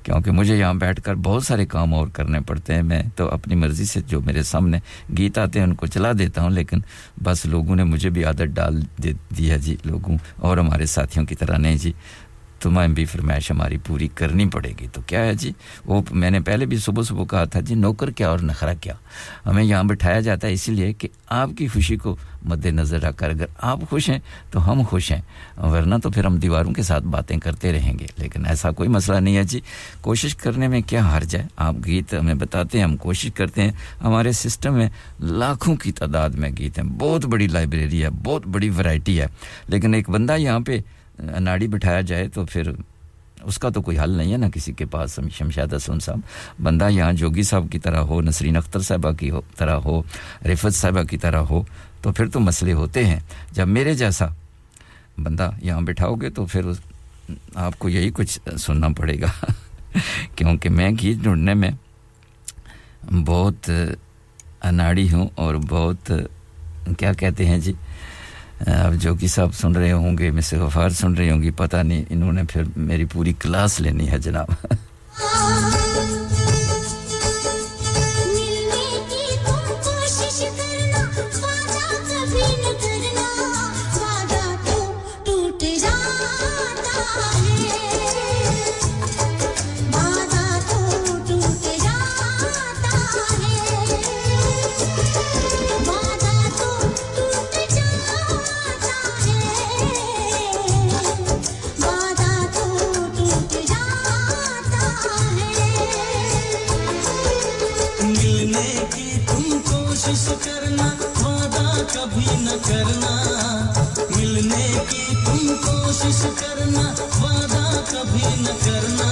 क्योंकि मुझे यहाँ बैठकर बहुत सारे काम और करने पड़ते हैं। मैं तो अपनी मर्ज़ी से जो मेरे सामने गीत आते हैं, उनको चला देता हूँ, लेकिन बस लोगों ने मुझे भी आदत डाल दे दी है जी, लोगों और हमारे साथियों की तरह। नहीं जी तुम्हें भी फरमाइश हमारी पूरी करनी पड़ेगी। तो क्या है जी? वो मैंने पहले भी सुबह सुबह कहा था जी, नौकर क्या और नखरा क्या? हमें यहाँ बिठाया जाता है इसीलिए कि आपकी खुशी को मद्देनज़र रखकर अगर आप खुश हैं तो हम खुश हैं। वरना तो फिर हम दीवारों के साथ बातें करते रहेंगे। लेकिन ऐसा कोई मसला नहीं है जी। कोशिश करने में क्या हार जाए? आप गीत हमें बताते हैं, हम कोशिश करते हैं। हमारे सिस्टम में लाखों की तादाद में गीत हैं। बहुत बड़ी लाइब्रेरी है, बहुत बड़ी वैरायटी है। लेकिन एक बंदा यहाँ पे नाड़ी बिठाया जाए तो फिर उसका तो कोई हल नहीं है ना किसी के पास शमशाद असलम साहब। बंदा यहाँ जोगी साहब की तरह हो, नसरीन अख्तर साहबा की हो तरह हो, रिफत साहबा की तरह हो तो फिर तो मसले होते हैं। जब मेरे जैसा बंदा यहाँ बिठाओगे तो फिर आपको यही कुछ सुनना पड़ेगा। क्योंकि मैं गीत ढूँढने में बहुत अनाड़ी हूँ और बहुत, क्या कहते हैं जी? अब कि सब सुन रहे होंगे मिस गफ़ार सुन रही होंगी, पता नहीं इन्होंने फिर मेरी पूरी क्लास लेनी है जनाब। करना वादा कभी न करना। मिलने की तुम कोशिश करना वादा कभी न करना।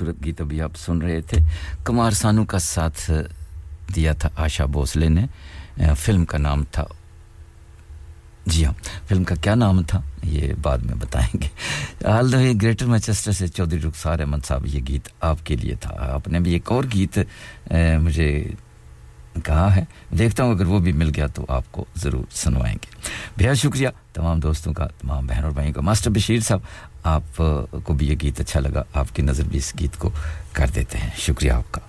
खूबसूरत गीत अभी आप सुन रहे थे। कुमार सानू का साथ दिया था आशा भोसले ने। फ़िल्म का नाम था, जी हाँ फ़िल्म का क्या नाम था, ये बाद में बताएँगे। हाल दफे ग्रेटर मैचेस्टर से चौधरी रुखसार अहमद साहब, ये गीत आपके लिए था। आपने भी एक और गीत मुझे कहा है। देखता हूँ, अगर वो भी मिल गया तो आपको ज़रूर सुनवाएँगे। बेहद शुक्रिया तमाम दोस्तों का, तमाम बहन और भाइयों का। मास्टर बशीर साहब आप को भी ये गीत अच्छा लगा, आपकी नज़र भी इस गीत को कर देते हैं। शुक्रिया आपका।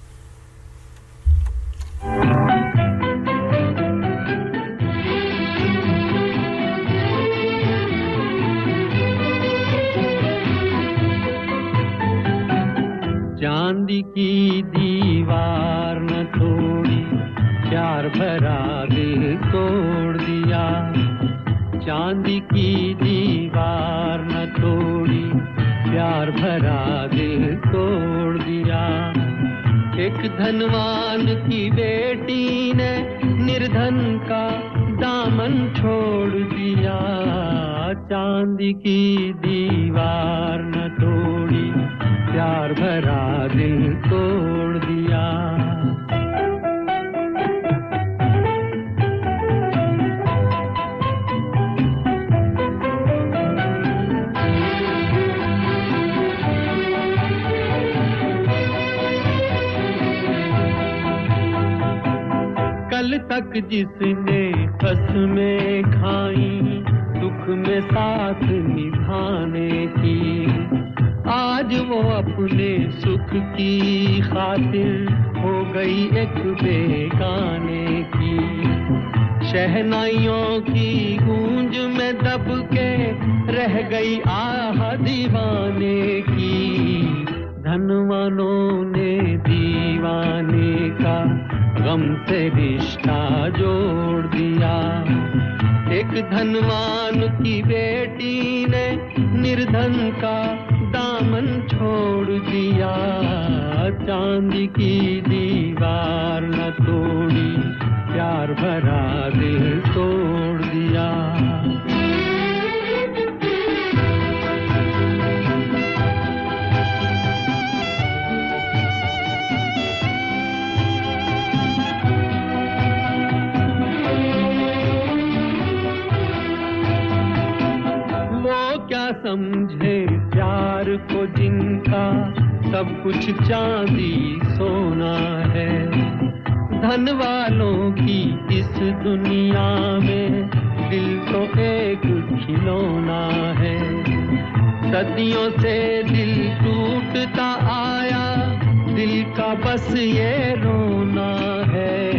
बस ये रोना है।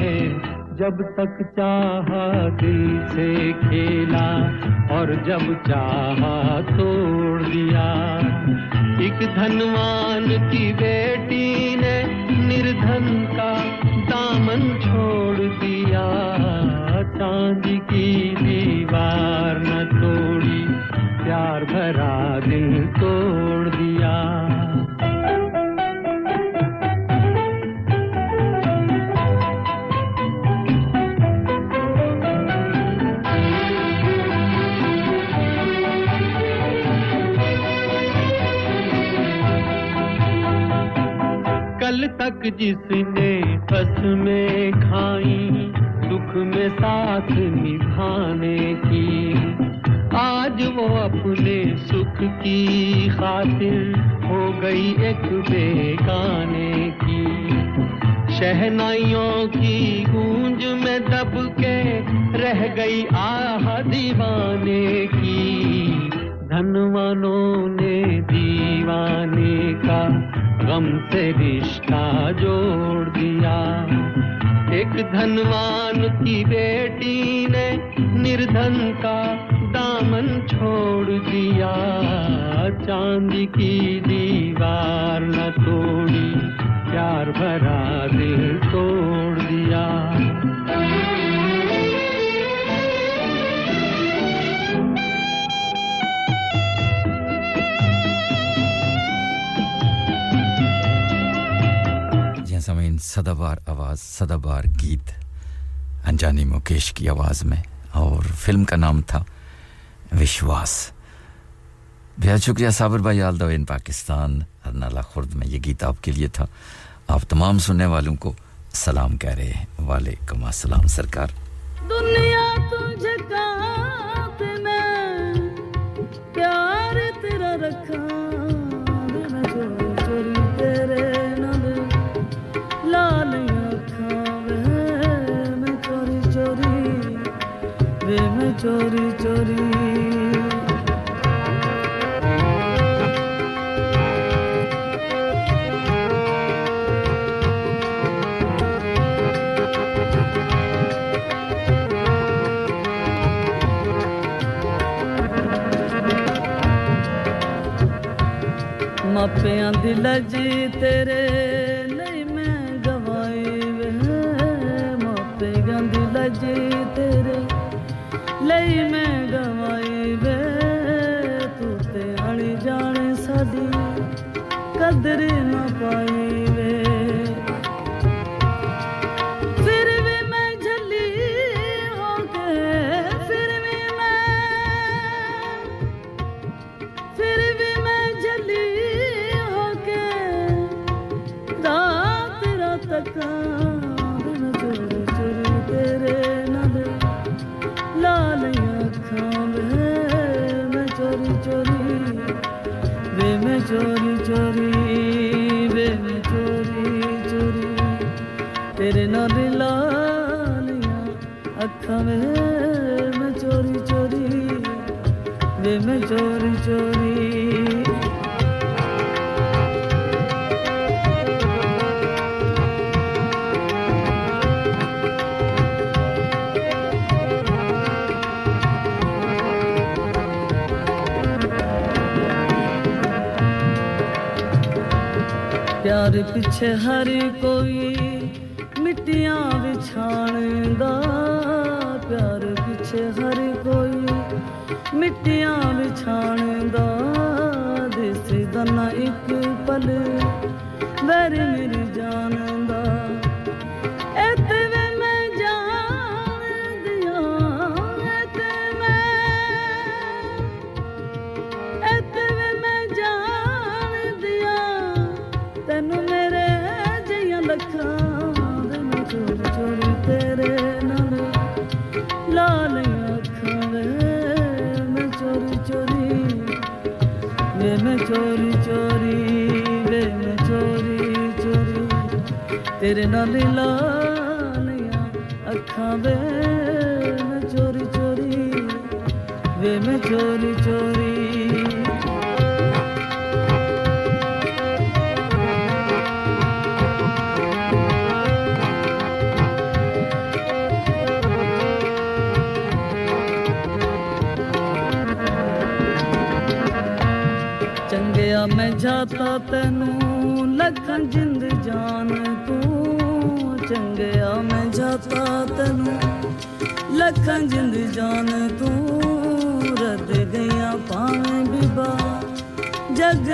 जब तक चाहा दिल से खेला और जब चाहा तोड़ दिया। एक धनवान की बेटी ने निर्धन का दामन छोड़ दिया। चांदी की दीवार न तोड़ी, प्यार भरा दिल तक जिसने में खाई, दुख में साथ निभाने की। आज वो अपने सुख की खातिर हो गई एक बेगाने की। शहनाइयों की गूंज में दब के रह गई आह दीवाने की। धनवानों ने दीवाने का गम से रिश्ता जोड़ दिया। एक धनवान की बेटी ने निर्धन का दामन छोड़ दिया। चांदी की दीवार न तोड़ी, प्यार भरा दिल तोड़ दिया। समय इन सदाबार आवाज़, सदाबार गीत, अनजानी मुकेश की आवाज़ में, और फ़िल्म का नाम था विश्वास। बेहद शुक्रिया साबिर भाई, आल इन पाकिस्तान अरनाला खुर्द में ये गीत आपके लिए था। आप तमाम सुनने वालों को सलाम कह रहे हैं। वालेकुम सलाम सरकार। दुनिया चोरी चोरी ਮਾਪਿਆਂ ਦੀ ਲਜੀ ਤੇਰੇ चोरी चोरी वे मैं चोरी चोरी तेरे नाल लालियाँ अखा में मैं चोरी चोरी वे मैं चोरी चोरी प्यार पिछे हर कोई मिट्टियाँ बिछाणदा प्यार पिछे हर कोई मिट्टियाँ बिछाणदा दिसदा ना एक पल वैर मेरी ਤੇਰੇ ਨਾਲ ਲਾਲੀਆਂ ਅੱਖਾਂ ਵੇ ਮੈਂ ਚੋਰੀ ਚੋਰੀ, ਵੇ ਮੈਂ ਚੋਰੀ ਚੋਰੀ। ਚੰਗਿਆ ਮੈਂ ਜਾਤਾ ਅੱਖਾਂ ਜਿੰਦ ਜਾਨ ਤੂੰ ਰਦ ਗਿਆ ਭਾਵੇਂ ਵਿਭਾ ਜਗ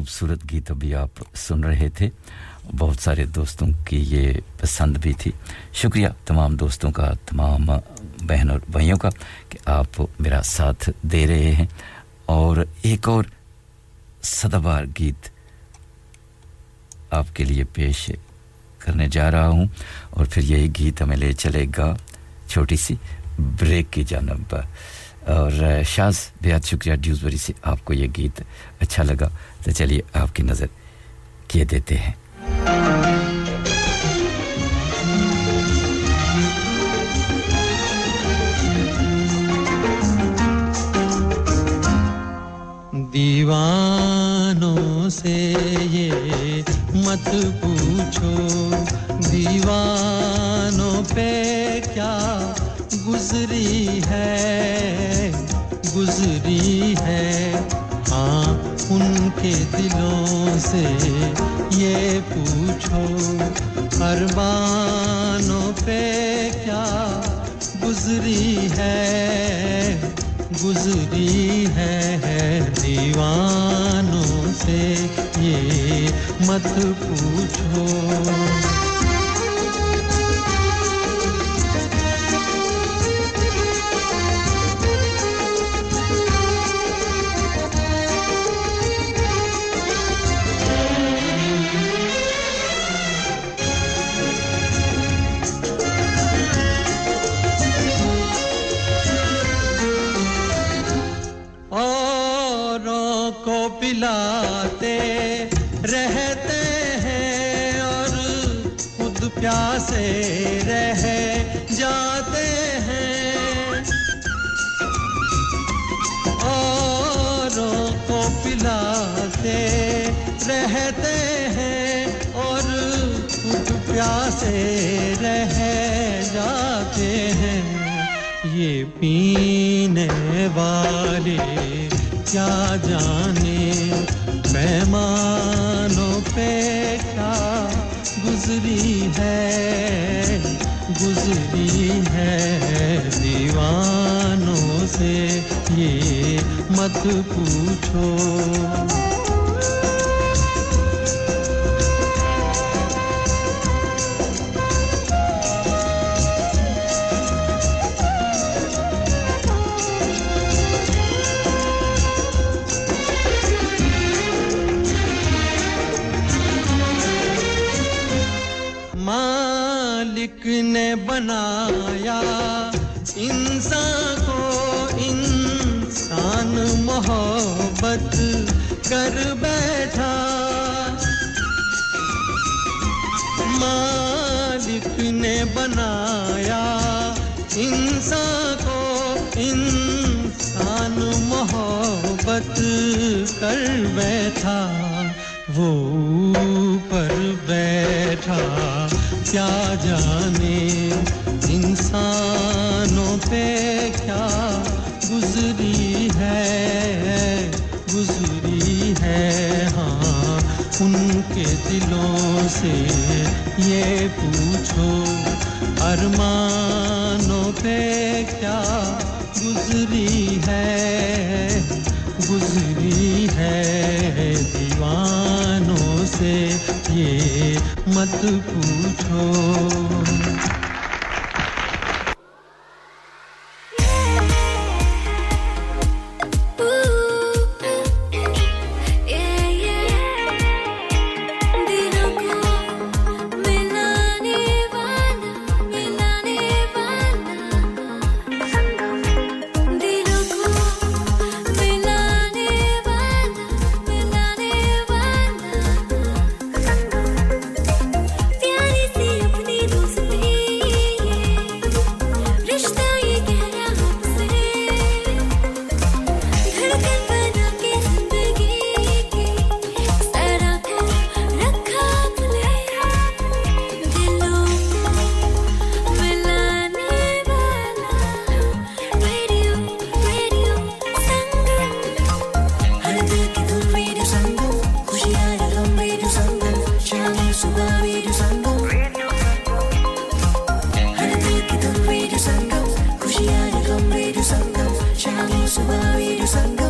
खूबसूरत गीत अभी आप सुन रहे थे। बहुत सारे दोस्तों की ये पसंद भी थी। शुक्रिया तमाम दोस्तों का, तमाम बहन और भाइयों का कि आप मेरा साथ दे रहे हैं। और एक और सदाबार गीत आपके लिए पेश करने जा रहा हूँ और फिर यही गीत हमें ले चलेगा छोटी सी ब्रेक की जानब। और शाज, बेहद शुक्रिया ड्यूजबरी से आपको ये गीत अच्छा लगा। तो चलिए आपकी नज़र किए देते हैं। दीवानों से ये मत पूछो, दीवानों पे क्या गुजरी है गुजरी है हाँ उनके दिलों से ये पूछो अरबानों पे क्या गुजरी है? गुजरी है, है दीवानों से ये मत पूछो। रहते हैं और खुद प्यासे रह जाते हैं। ये पीने वाले क्या जाने पैमानों पे क्या गुजरी है? गुजरी है दीवानों से ये मत पूछो। मालिक ने बनाया। इंसान को इंसान मोहब्बत कर बैठा। मालिक ने बनाया। इंसान को इंसान मोहब्बत कर बैठा। वो ऊपर बैठा। क्या जाने? इंसानों पे क्या गुजरी है? गुजरी है हाँ। उनके दिलों से ये पूछो, अरमानों पे क्या गुजरी है? गुजरी है, दीवानों से ये मत पूछो। Mari di sangga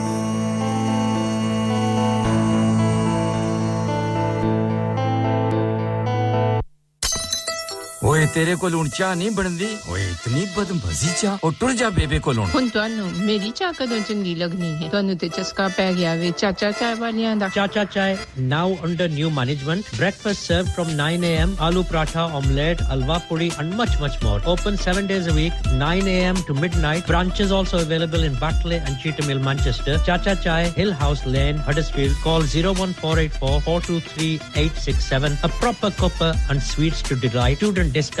ਤੇਰੇ ਕੋਲ ਹੁਣ ਚਾਹ ਨਹੀਂ ਬਣਦੀ ਓਏ ਇਤਨੀ ਬਦਮਜ਼ੀ ਚਾਹ ਉਹ ਟੁਰ ਜਾ ਬੇਬੇ ਕੋਲੋਂ ਹੁਣ ਤੁਹਾਨੂੰ ਮੇਰੀ ਚਾਹ ਕਦੋਂ ਚੰਗੀ ਲੱਗਣੀ ਹੈ ਤੁਹਾਨੂੰ ਤੇ ਚਸਕਾ ਪੈ ਗਿਆ ਵੇ ਚਾਚਾ ਚਾਹ ਵਾਲਿਆਂ ਦਾ Chacha Chai now under new management breakfast serve from 9 am aloo paratha omelette halwa puri and much much more open 7 days a week 9 am to midnight branches also available in Batley and Cheetham Hill Manchester Chacha Chai Hill House Lane Huddersfield call 01484423867 a proper copper and sweets to delight student discount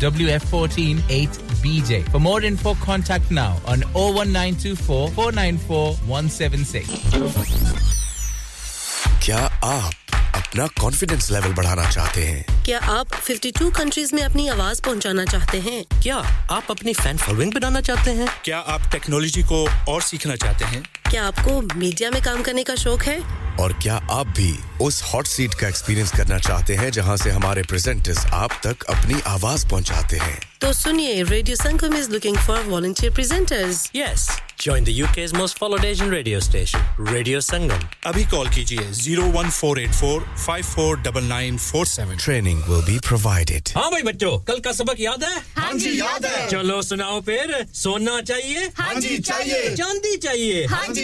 WF14 8BJ. For more info, contact now on 01924 494 176. क्या आप अपना confidence level बढ़ाना चाहते हैं क्या आप 52 countries में अपनी आवाज़ पहुंचाना चाहते हैं क्या आप अपनी फ़ैन फॉलोइंग बनाना चाहते हैं क्या आप टेक्नोलॉजी को और सीखना चाहते हैं क्या आपको मीडिया में काम करने का शौक है? और क्या आप भी उस हॉट सीट का एक्सपीरियंस करना चाहते हैं जहाँ से हमारे प्रेजेंटर्स आप तक अपनी आवाज़ पहुंचाते हैं? तो सुनिए radio Sangam is looking for volunteer presenters Yes, join the UK's most followed Asian radio station, Radio Sangam. अभी कॉल कीजिए 01484549947 ट्रेनिंग विल बी प्रोवाइडेड हाँ भाई बच्चों कल का सबक याद है? हाँ जी, याद है। चलो सुनाओ फिर। सोना चाहिए? हाँ जी, चाहिए। चांदी चाहिए। हाँ जी,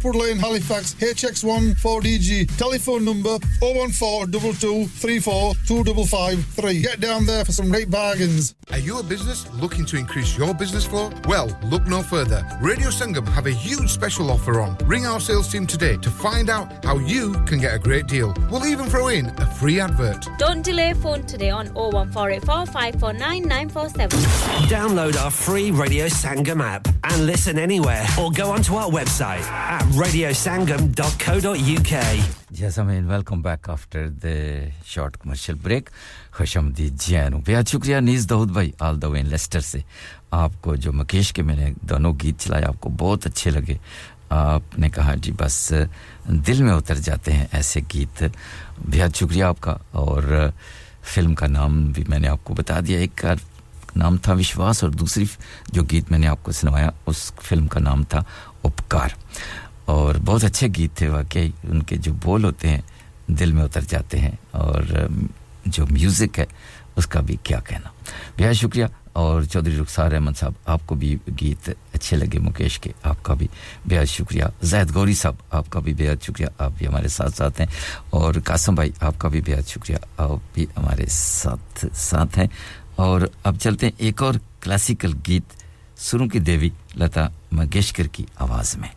Hopwood Lane, Halifax, HX1 4DG. Telephone number 01422342553. Get down there for some great bargains. Are you a business looking to increase your business flow? Well, look no further. Radio Sangam have a huge special offer on. Ring our sales team today to find out how you can get a great deal. We'll even throw in a free advert. Don't delay phone today on 01484 549 947. Download our free Radio Sangam app and listen anywhere or go onto our website at radiosangam.co.uk. जैसा मैं welcome back after the short commercial break खुशमदीद जैन बेहद शुक्रिया नीज दाऊद भाई आल the way Lester से। आपको जो मुकेश के मैंने दोनों गीत चलाए, आपको बहुत अच्छे लगे। आपने कहा, जी, बस, दिल में उतर जाते हैं ऐसे गीत। बेहद शुक्रिया आपका। और, फ़िल्म का नाम भी मैंने आपको बता दिया। एक का नाम था विश्वास और दूसरी जो गीत मैंने आपको सुनवाया, उस फ़िल्म का नाम था उपकार। और बहुत अच्छे गीत थे, वाकई उनके जो बोल होते हैं, दिल में उतर जाते हैं और जो म्यूज़िक है, उसका भी क्या कहना। बेहद शुक्रिया और चौधरी रुखसार अहमद साहब, आपको भी गीत अच्छे लगे, मुकेश के, आपका भी बेहद शुक्रिया। जैद गौरी साहब, आपका भी बेहद शुक्रिया, आप भी हमारे साथ साथ हैं। और कासम भाई, आपका भी बेहद शुक्रिया, आप भी हमारे साथ साथ हैं। और अब चलते हैं एक और क्लासिकल गीत, सुरों की देवी, लता मंगेशकर की आवाज़ में।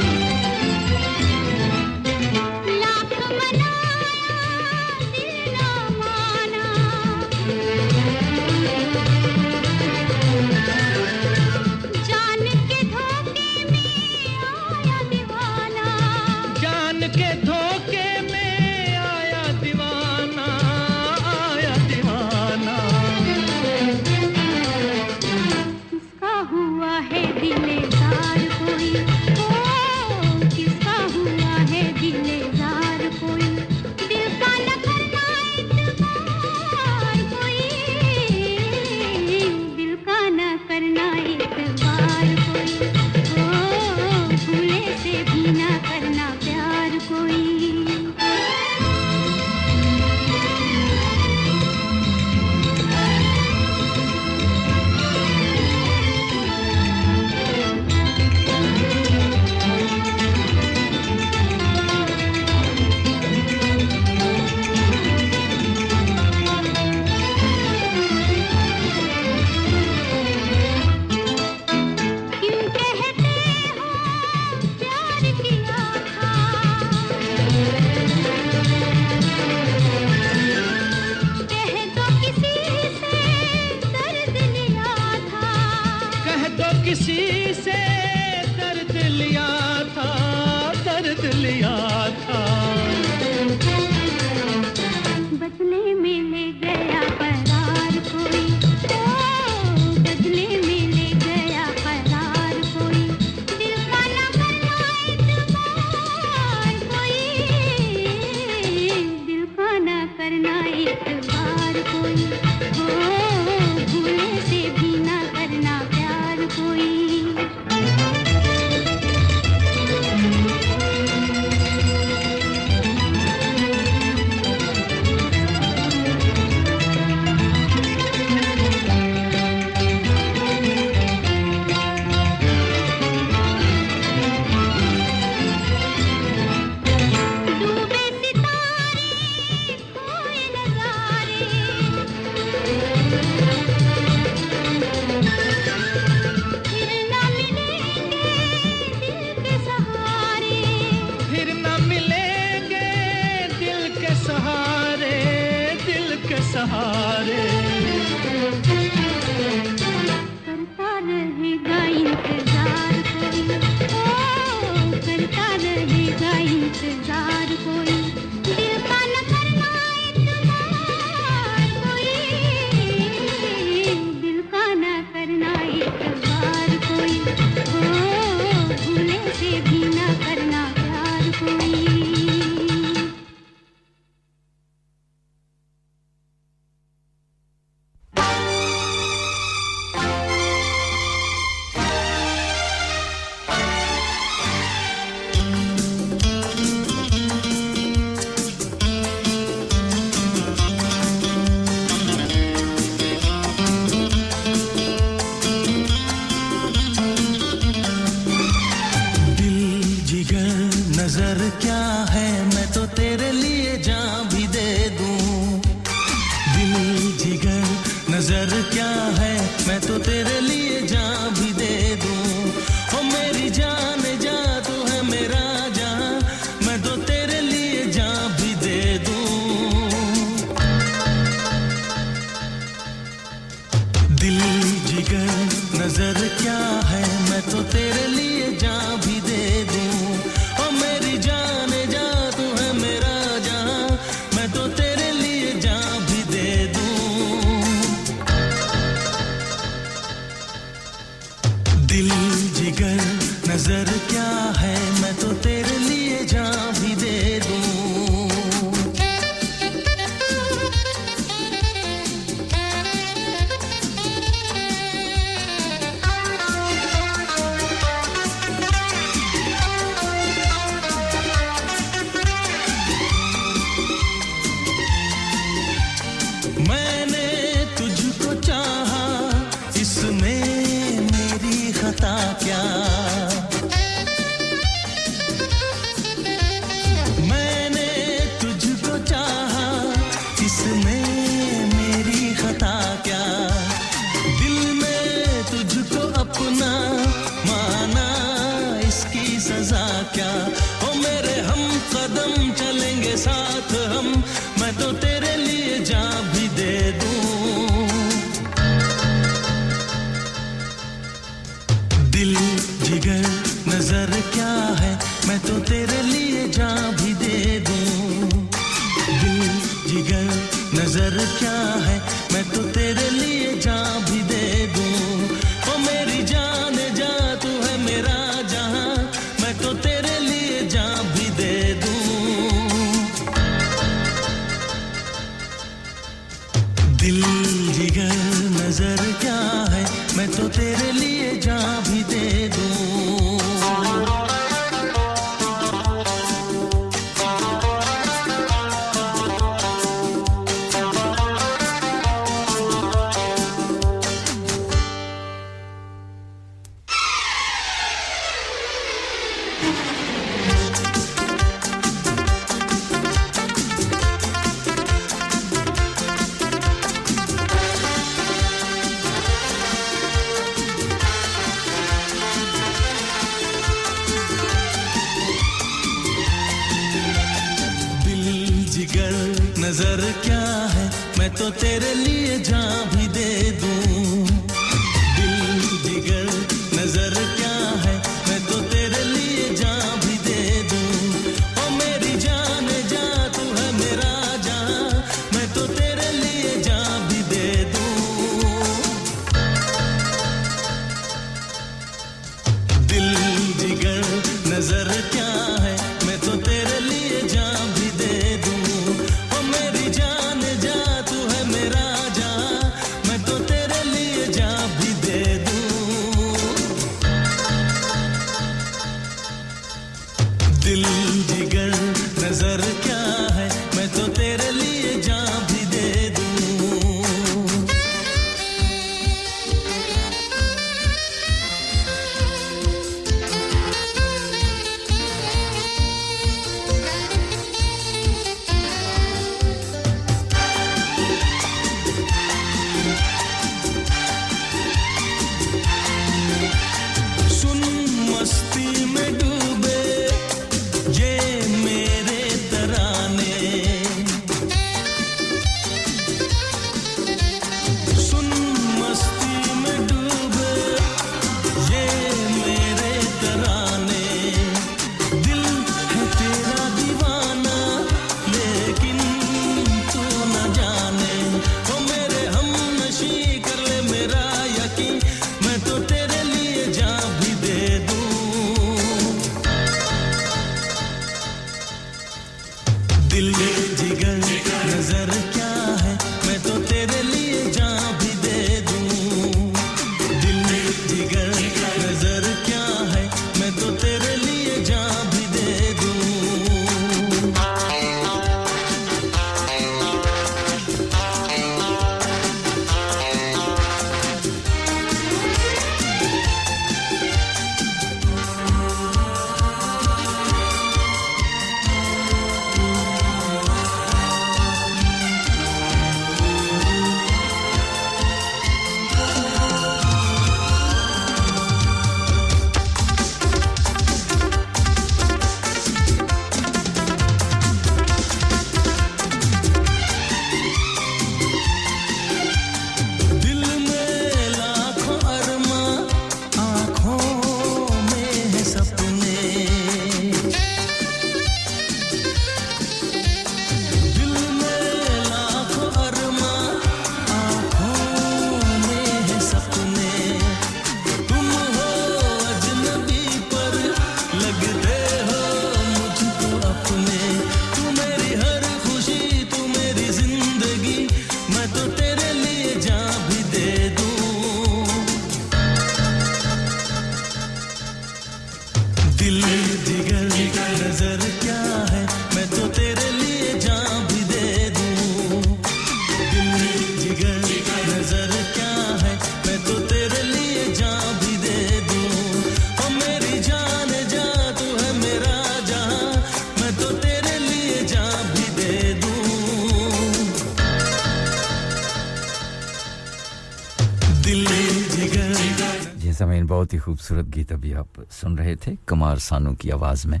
खूबसूरत गीत अभी आप सुन रहे थे, कुमार सानू की आवाज़ में।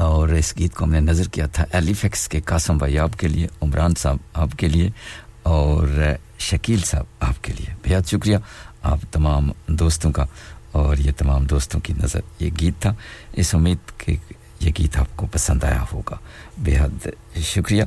और इस गीत को हमने नज़र किया था एलिफेक्स के कासम भाई आपके लिए, उमरान साहब आपके लिए, और शकील साहब आपके लिए। बेहद शुक्रिया आप तमाम दोस्तों का, और ये तमाम दोस्तों की नज़र। ये गीत था, इस उम्मीद के, ये गीत आपको पसंद आया होगा। बेहद शुक्रिया।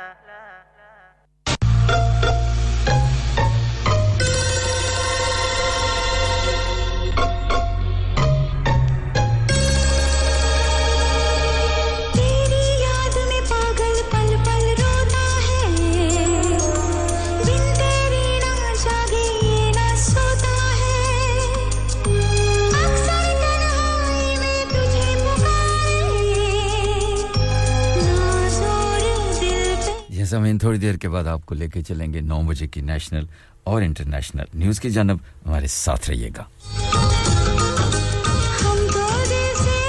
हम थोड़ी देर के बाद आपको लेके चलेंगे नौ बजे की नेशनल और इंटरनेशनल न्यूज़ की जानब। हमारे साथ रहिएगा। हम तो दिल से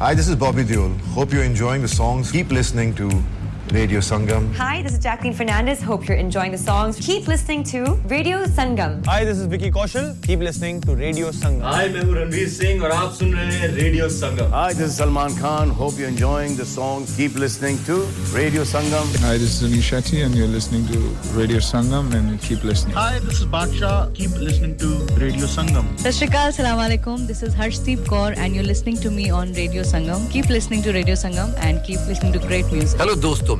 Hi, this is Bobby Deol. Hope you're enjoying the songs. Keep listening to Radio Sangam. Hi, this is Jacqueline Fernandez. Hope you're enjoying the songs. Keep listening to Radio Sangam. Hi, this is Vicky Kaushal. Keep listening to Radio Sangam. Hi, I'm Ranveer Singh and you're listening Radio Sangam. Hi, this is Salman Khan. Hope you're enjoying the songs. Keep listening to Radio Sangam. Hi, this is Anish Shetty and you're listening to Radio Sangam and keep listening. Hi, this is Baksha. Keep listening to Radio Sangam. Sashrikal, Salaam Alaikum. This is Harshdeep Kaur and you're listening to me on Radio Sangam. Keep listening to Radio Sangam and keep listening to great music. Hello, dosto.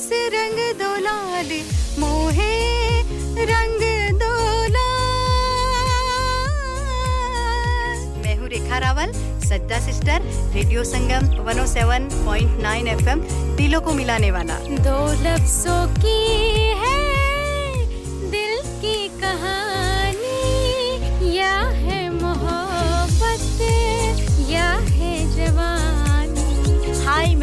बस रंग दो लाल, मोहे रंग दो मैं हूँ रेखा रावल, सज्जा sister, radio Sangam 107.9 FM दिलों को मिलाने वाला। दो लफ्जों की है, दिल की कहानी।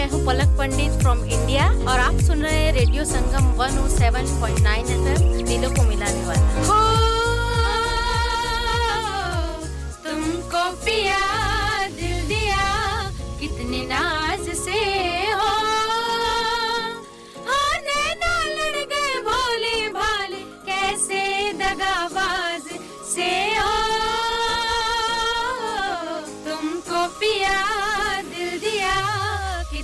मैं हूँ पलक पंडित फ्रॉम इंडिया और आप सुन रहे हैं रेडियो संगम 107.9 एफएम दिलों को मिलाने वाला। हो, तुमको पिया, दिल दिया, कितने नाज से हो। लड़ गए भोले भाले, कैसे दगाबाज से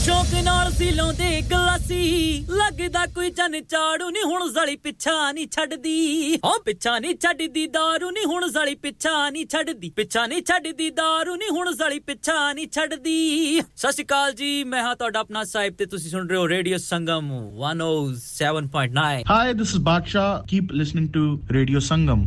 ਸ਼ੌਕ ਨਾਲ ਸੀ ਲਾਉਂਦੇ ਗਲਾਸੀ ਲੱਗਦਾ ਕੋਈ ਜਨ ਚਾੜੂ ਨਹੀਂ ਹੁਣ ਜ਼ਲੀ ਪਿੱਛਾ ਨਹੀਂ ਛੱਡਦੀ ਓ ਪਿੱਛਾ ਨਹੀਂ ਛੱਡਦੀ दारू ਨਹੀਂ ਹੁਣ ਜ਼ਲੀ ਪਿੱਛਾ ਨਹੀਂ ਛੱਡਦੀ ਪਿੱਛਾ ਨਹੀਂ ਛੱਡਦੀ दारू ਨਹੀਂ ਹੁਣ ਜ਼ਲੀ ਪਿੱਛਾ ਨਹੀਂ ਛੱਡਦੀ ਸਤਿ ਸ਼੍ਰੀ ਅਕਾਲ ਜੀ ਮੈਂ ਹਾਂ ਤੁਹਾਡਾ ਆਪਣਾ ਸਾਹਿਬ ਤੇ ਤੁਸੀਂ ਸੁਣ ਰਹੇ ਹੋ radio Sangam 107.9 Hi, this is Baksha. Keep listening to Radio Sangam.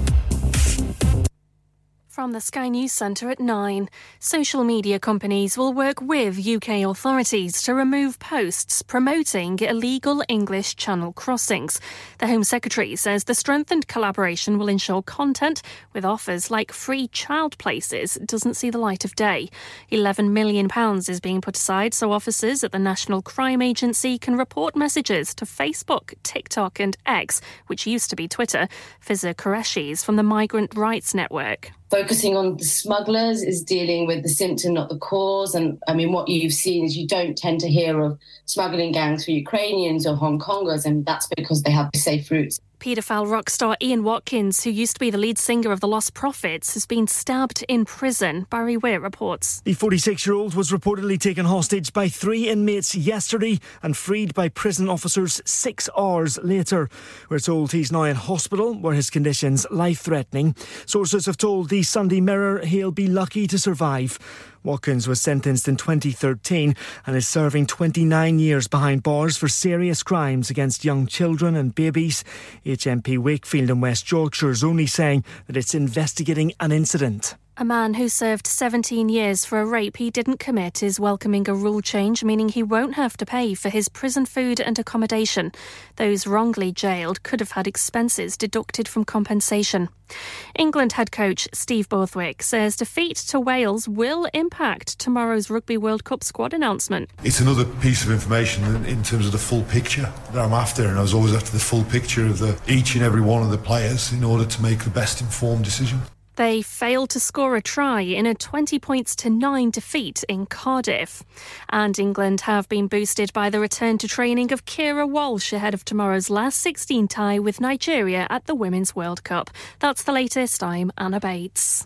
From the Sky News Centre at 9. Social media companies will work with UK authorities to remove posts promoting illegal English channel crossings. The Home Secretary says the strengthened collaboration will ensure content with offers like free child places doesn't see the light of day. £11 million is being put aside so officers at the National Crime Agency can report messages to Facebook, TikTok, and X, which used to be Twitter. Fiza Qureshi is from the Migrant Rights Network focusing on the smugglers is dealing with the symptom, not the cause. And I mean, what you've seen is you don't tend to hear of smuggling gangs for Ukrainians or Hong Kongers, and that's because they have safe routes. Paedophile rock star Ian Watkins, who used to be the lead singer of the Lost Prophets, has been stabbed in prison. Barry Witt reports. The 46 year old was reportedly taken hostage by three inmates yesterday and freed by prison officers six hours later. We're told he's now in hospital where his condition's life threatening. Sources have told the Sunday Mirror he'll be lucky to survive. Watkins was sentenced in 2013 and is serving 29 years behind bars for serious crimes against young children and babies. HMP Wakefield in West Yorkshire is only saying that it's investigating an incident. A man who served 17 years for a rape he didn't commit is welcoming a rule change, meaning he won't have to pay for his prison food and accommodation. Those wrongly jailed could have had expenses deducted from compensation. England head coach Steve Borthwick says defeat to Wales will impact tomorrow's Rugby World Cup squad announcement. It's another piece of information in, terms of the full picture that I'm after, and I was always after the full picture of the, each and every one of the players in order to make the best informed decision. They failed to score a try in a 20 points to 9 defeat in Cardiff. And England have been boosted by the return to training of Kira Walsh ahead of tomorrow's last 16 tie with Nigeria at the Women's World Cup. That's the latest. I'm Anna Bates.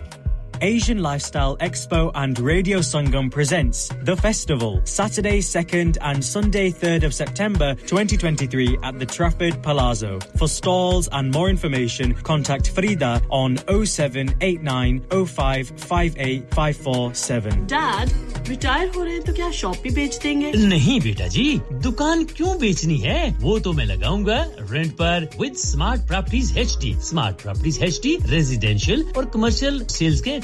Asian Lifestyle Expo and Radio Sangam presents The Festival, Saturday 2nd and Sunday 3rd of September 2023 at the Trafford Palazzo. For stalls and more information, contact Frida on 0789 0558 Dad, retire हो रहे हैं तो क्या shop भी बेच देंगे नहीं बेटा जी दुकान क्यों बेचनी है वो तो मैं लगाऊंगा रेंट पर with smart properties HD smart properties HD residential और कमर्शियल सेल्स के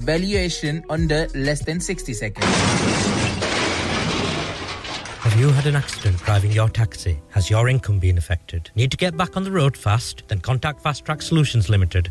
valuation under less than 60 seconds. Have you had an accident driving your taxi? Has your income been affected? Need to get back on the road fast? Then contact Fast Track Solutions Limited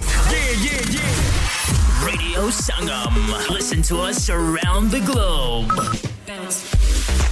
456 257 Yeah, yeah, yeah. Radio Sangam. Listen to us around the globe.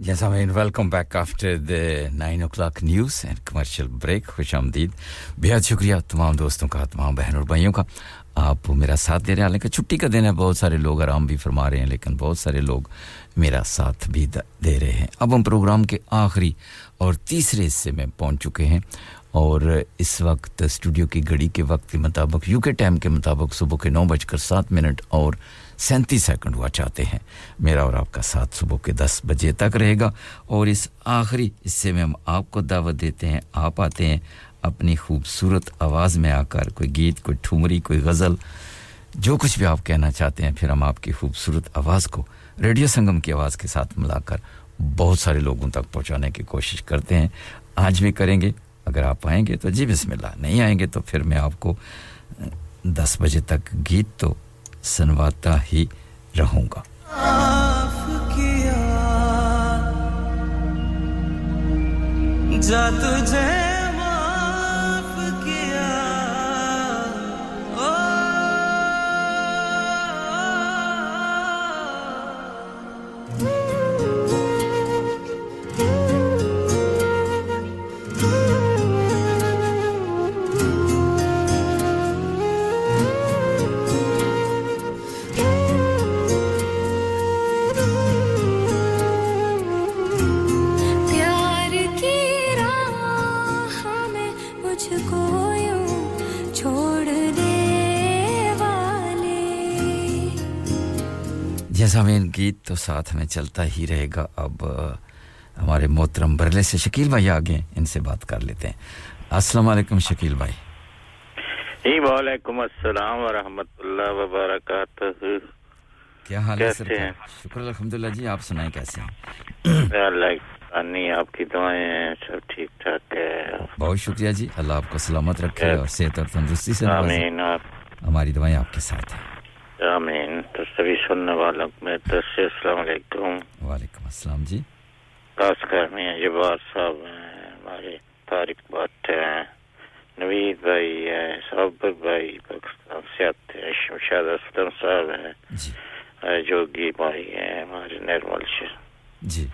Gentlemen, welcome back after the 9 o'clock news and commercial break. खुश आमदीद बेहद शुक्रिया तमाम दोस्तों का तमाम बहन और भाइयों का आप मेरा साथ दे रहे हैं हालाँकि छुट्टी का दिन है बहुत सारे लोग आराम भी फरमा रहे हैं लेकिन बहुत सारे लोग मेरा साथ भी दे रहे हैं अब हम प्रोग्राम के आखिरी और तीसरे हिस्से में पहुँच चुके हैं और इस वक्त स्टूडियो की घड़ी के वक्त के मुताबिक यूके टाइम के मुताबिक सुबह के नौ बजकर सात मिनट और सैंतीस सेकंड हुआ चाहते हैं। मेरा और आपका साथ सुबह के दस बजे तक रहेगा और इस आखिरी हिस्से में हम आपको दावत देते हैं, आप आते हैं, अपनी खूबसूरत आवाज़ में आकर कोई गीत, कोई ठुमरी, कोई गज़ल, जो कुछ भी आप कहना चाहते हैं, फिर हम आपकी खूबसूरत आवाज़ को रेडियो संगम की आवाज़ के साथ मिलाकर बहुत सारे लोगों तक पहुँचाने की कोशिश करते हैं। आज भी करेंगे, अगर आप आएँगे तो जी बिस्मिल्लाह, नहीं आएँगे तो फिर मैं आपको दस बजे तक गीत तो सुनवाता ही रहूँगा। जा तुझे जैसा में गीत तो साथ में चलता ही रहेगा। अब हमारे मोहतरम बरले से शकील भाई आ गए इनसे बात कर लेते हैं। अस्सलाम वालेकुम शकील भाई। जी वालेकुम अस्सलाम व रहमतुल्लाह व बरकातहू क्या हाल है सर? शुक्र अल्हम्दुलिल्लाह जी आप सुनाएँ कैसे हैं? अल्लाह आपकी दुआएँ हैं सब ठीक ठाक है। बहुत शुक्रिया जी अल्लाह आपको सलामत रखे और सेहत और तंदुरुस्ती से आमीन हमारी दुआएँ आपके साथ हैं। आमीन। तो सभी सुनने वालों में तो अस्सलाम वालेकुम। अस्सलाम जी। खासकर मियाँ जबार साहब हैं हमारे तारिक भट्ट हैं नवीद भाई है साबर भाई पाकिस्तान से आते हैं शमशाद असलम साहब हैं जोगी भाई हैं हमारे निर्मल जी।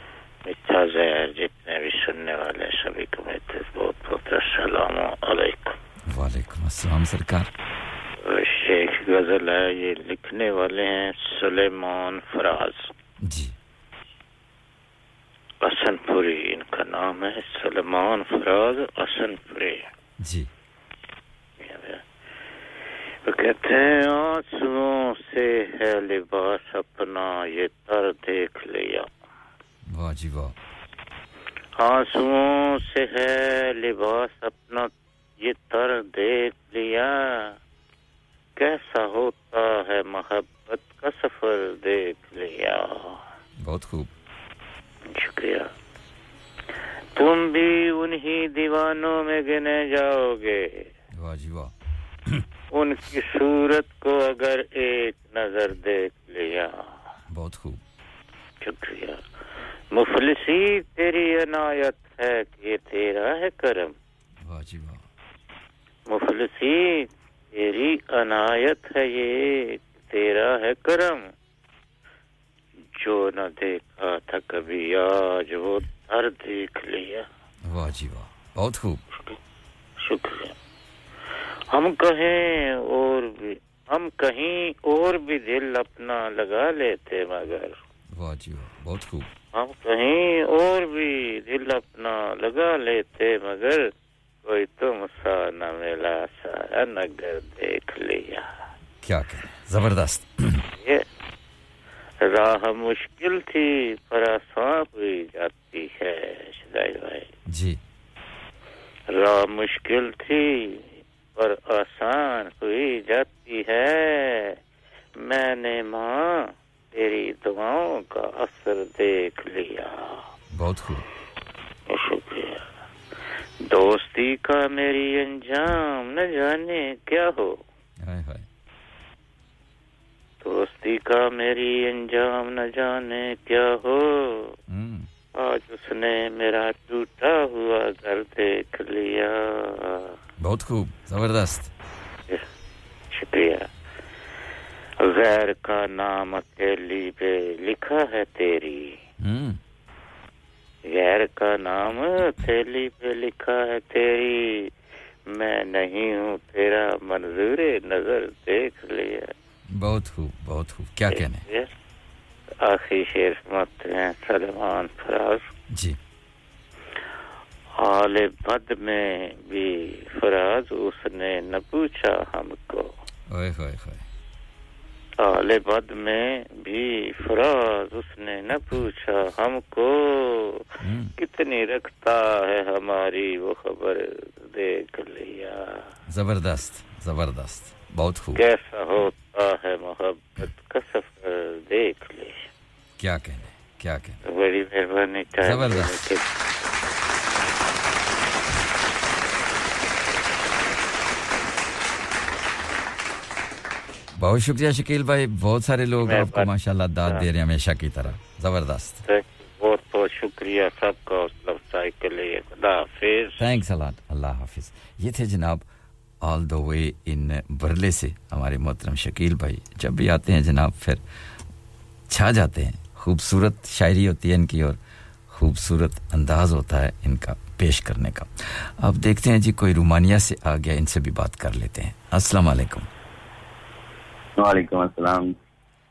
मिठा जहर जितने भी सुनने वाले सभी को मेरे बहुत बहुत अस्सलाम वालेकुम। वालेकुम अस्सलाम सरकार। गज़ल है ये लिखने वाले हैं सुलेमान फराज। जी। असनपुरी इनका नाम है सलमान फराज असनपुरी जी। वो कहते हैं आंसुओं से है लिबास अपना ये तर देख लिया। वाह जी वाह। आंसुओं से है लिबास अपना ये तर देख लिया। कैसा होता है मोहब्बत का सफ़र देख लिया? बहुत खूब। शुक्रिया। तुम भी उन्हीं दीवानों में गिने जाओगे। वाह जी वाह। उनकी सूरत को अगर एक नज़र देख लिया। बहुत खूब। शुक्रिया। मुफलिसी तेरी अनायत है कि तेरा है करम। वाह जी वाह। मुफलिसी तेरी अनायत है ये तेरा है करम। जो न देखा था कभी आज वो हर देख लिया। वाह जी वाह बहुत खूब। शुक्रिया। हम कहें और भी हम कहीं और भी दिल अपना लगा लेते मगर। वाह जी वाह बहुत खूब। हम कहीं और भी दिल अपना लगा लेते मगर। कोई तुम सा न मिला सारा नगर देख लिया क्या कहें ज़बरदस्त ये राह मुश्किल थी पर आसान हुई जाती है शिदाई भाई जी राह मुश्किल थी पर आसान हुई जाती है मैंने माँ तेरी दुआओं का असर देख लिया बहुत खूब शुक्रिया दोस्ती का मेरी अंजाम न जाने क्या हो? हाय हाय। दोस्ती का मेरी अंजाम न जाने क्या हो? आज उसने मेरा टूटा हुआ घर देख लिया। बहुत खूब ज़बरदस्त। शुक्रिया। गैर का नाम अकेली पे लिखा है तेरी। गैर का नाम थैली पे लिखा है तेरी। मैं नहीं हूँ तेरा मंजूर नज़र देख लिया। बहुत खूब बहुत खूब। क्या कहने? आखिरी शेर समझते हैं सलमान फराज। जी। हाल बद में भी फराज उसने न पूछा हमको। ओए होए होए। हाल बद में भी फराज उसने न पूछा हमको कितनी रखता है हमारी वो खबर देख लिया। ज़बरदस्त ज़बरदस्त बहुत खूब। कैसा होता है मोहब्बत का सफ़र देख ले क्या कहने क्या कहने? बड़ी मेहरबानी ज़बरदस्त। बहुत शुक्रिया शकील भाई बहुत सारे लोग आपको माशाल्लाह दाद दे रहे हैं हमेशा की तरह। ज़बरदस्त। बहुत बहुत शुक्रिया सबका हौसला अफजाई के लिए। हाफिज। थैंक्स अलाट अल्लाह हाफिज। ये थे जनाब ऑल द वे इन बरले से हमारे मोहतरम शकील भाई। जब भी आते हैं जनाब फिर छा जाते हैं। खूबसूरत शायरी होती है इनकी और खूबसूरत अंदाज होता है इनका पेश करने का। अब देखते हैं जी कोई रोमानिया से आ गया इनसे भी बात कर लेते हैं। अस्सलाम वालेकुम। वालेकुम अस्सलाम।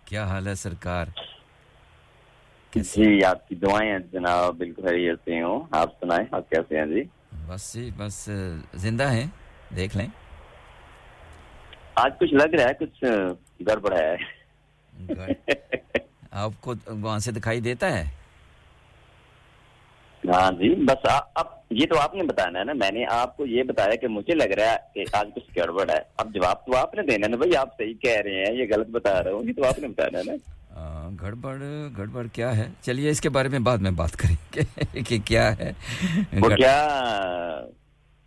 क्या हाल है सरकार? जी आपकी दुआएँ जनाब बिल्कुल खैरियत से हो। आप सुनाएँ आप कैसे हैं जी? बस जी बस ज़िंदा हैं देख लें। आज कुछ लग रहा है कुछ गड़बड़ है। आपको वहाँ से दिखाई देता है? हाँ जी बस अब ये तो आपने बताना है ना मैंने आपको ये बताया कि मुझे लग रहा है कि आज कुछ गड़बड़ है। अब जवाब तो आपने देना है ना भाई आप सही कह रहे हैं ये गलत बता रहे हो ये तो आपने बताना है ना। गड़बड़ गड़बड़ क्या है? चलिए इसके बारे में बाद में बात करेंगे कि क्या है वो क्या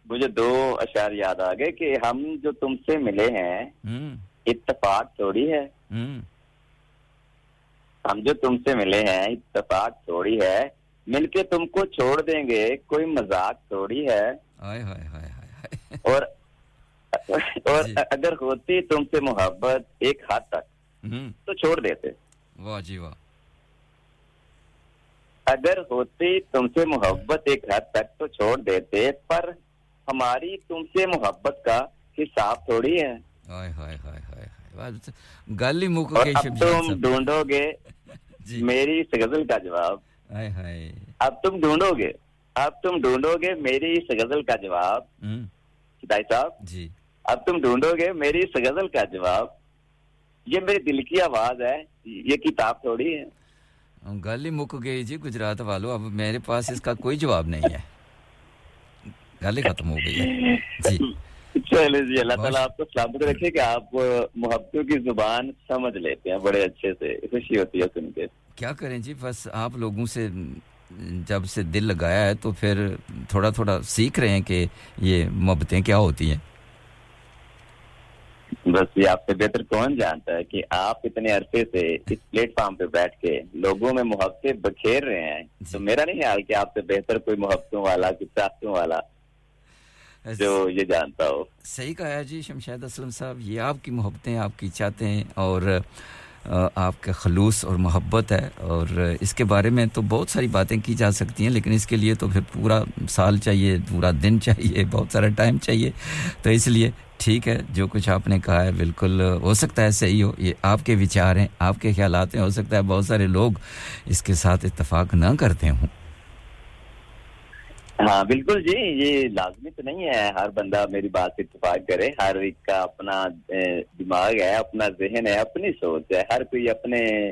मुझे दो अशार याद आ गए कि हम जो तुमसे मिले हैं हम्म। इत्तेफाक थोड़ी है। हम्म। हम जो तुमसे मिले हैं इत्तेफाक थोड़ी है मिलके तुमको छोड़ देंगे कोई मज़ाक थोड़ी है। हाय हाय हाय हाय और और अगर होती तुमसे मोहब्बत एक हद तक हम्म। तो छोड़ देते। वाह जी वाह। अगर होती तुमसे मोहब्बत एक हद तक तो छोड़ देते पर हमारी तुमसे मोहब्बत का हिसाब थोड़ी है। हाय हाय हाय हाय गल मुक शमशाद तुम ढूंढोगे मेरी इस गज़ल का जवाब। हाय हाय। अब तुम ढूंढोगे अब तुम ढूंढोगे मेरी इस गज़ल का जवाब। हम्म। भाई साहब जी। अब तुम ढूंढोगे मेरी इस गज़ल का जवाब। ये मेरे दिल की आवाज़ है ये किताब थोड़ी है। गल ही मुक गई जी गुजरात वालों अब मेरे पास इसका कोई जवाब नहीं है। गल ही खत्म हो गई है। जी। चलो जी अल्लाह ताला आपको सलामत रखे कि आप मोहब्बतों की ज़ुबान समझ लेते हैं बड़े अच्छे से खुशी होती है सुन के। क्या करें जी बस आप लोगों से जब से दिल लगाया है तो फिर थोड़ा थोड़ा सीख रहे हैं कि ये मोहब्बतें क्या होती हैं। बस ये आपसे बेहतर कौन जानता है कि आप इतने अरसे से इस प्लेटफॉर्म पे बैठ के लोगों में मोहब्बतें बखेर रहे हैं? तो मेरा नहीं ख्याल कि आपसे बेहतर कोई मोहब्बतों वाला कोई वाला जो ये जानता हो। सही कहा है जी शमशाद असलम साहब ये आपकी मोहब्बतें आपकी चाहते हैं और आपका खलूस और मोहब्बत है और इसके बारे में तो बहुत सारी बातें की जा सकती हैं लेकिन इसके लिए तो फिर पूरा साल चाहिए पूरा दिन चाहिए बहुत सारा टाइम चाहिए। तो इसलिए ठीक है जो कुछ आपने कहा है बिल्कुल हो सकता है सही हो ये आपके विचार हैं आपके ख्याल हैं हो सकता है बहुत सारे लोग इसके साथ इत्तेफाक ना करते हों। हाँ बिल्कुल जी, ये लाजमी तो नहीं है। हर बंदा मेरी बात से इतफाक करे। हर एक का अपना दिमाग है, अपना जहन है, अपनी सोच है। हर कोई अपने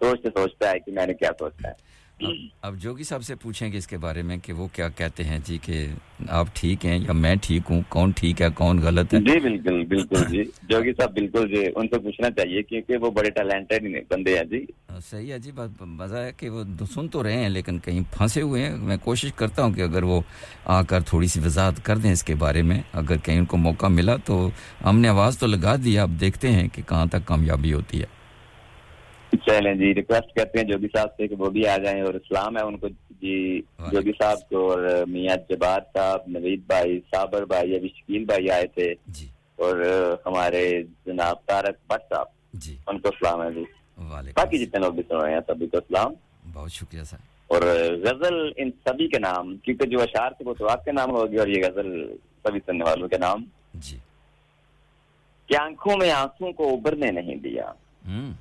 सोच से सोचता है कि मैंने क्या सोचा है। अब, जोगी साहब से पूछेंगे इसके बारे में कि वो क्या कहते हैं जी कि आप ठीक हैं या मैं ठीक हूँ? कौन ठीक है कौन गलत है? जी बिल्कुल बिल्कुल जी। जोगी साहब बिल्कुल जी उनसे पूछना चाहिए क्योंकि वो बड़े टैलेंटेड बंदे हैं जी। हाँ, सही है जी बात मज़ा है कि वो सुन तो रहे हैं लेकिन कहीं फंसे हुए हैं। मैं कोशिश करता हूँ कि अगर वो आकर थोड़ी सी वजाहत कर दें इसके बारे में। अगर कहीं उनको मौका मिला तो हमने आवाज़ तो लगा दी अब देखते हैं कि कहाँ तक कामयाबी होती है। चलें जी रिक्वेस्ट करते हैं जोगी साहब से कि वो भी आ जाएँ और इस्लाम है उनको। जी जोगी साहब को और मियाँ जबार साहब नवीद भाई साबर भाई अभी शकील भाई आए थे। और हमारे जनाब तारक भट्ट साहब। उनको सलाम है जी। बाकी जितने लोग भी सुन रहे हैं सभी को सलाम बहुत शुक्रिया सर। और गज़ल इन सभी के नाम क्योंकि जो अशार थे वो तो आपके नाम होगी और ये गज़ल सभी सुनने वालों के नाम। जी। कि आँखों में आँसू को उभरने नहीं दिया। हम्म।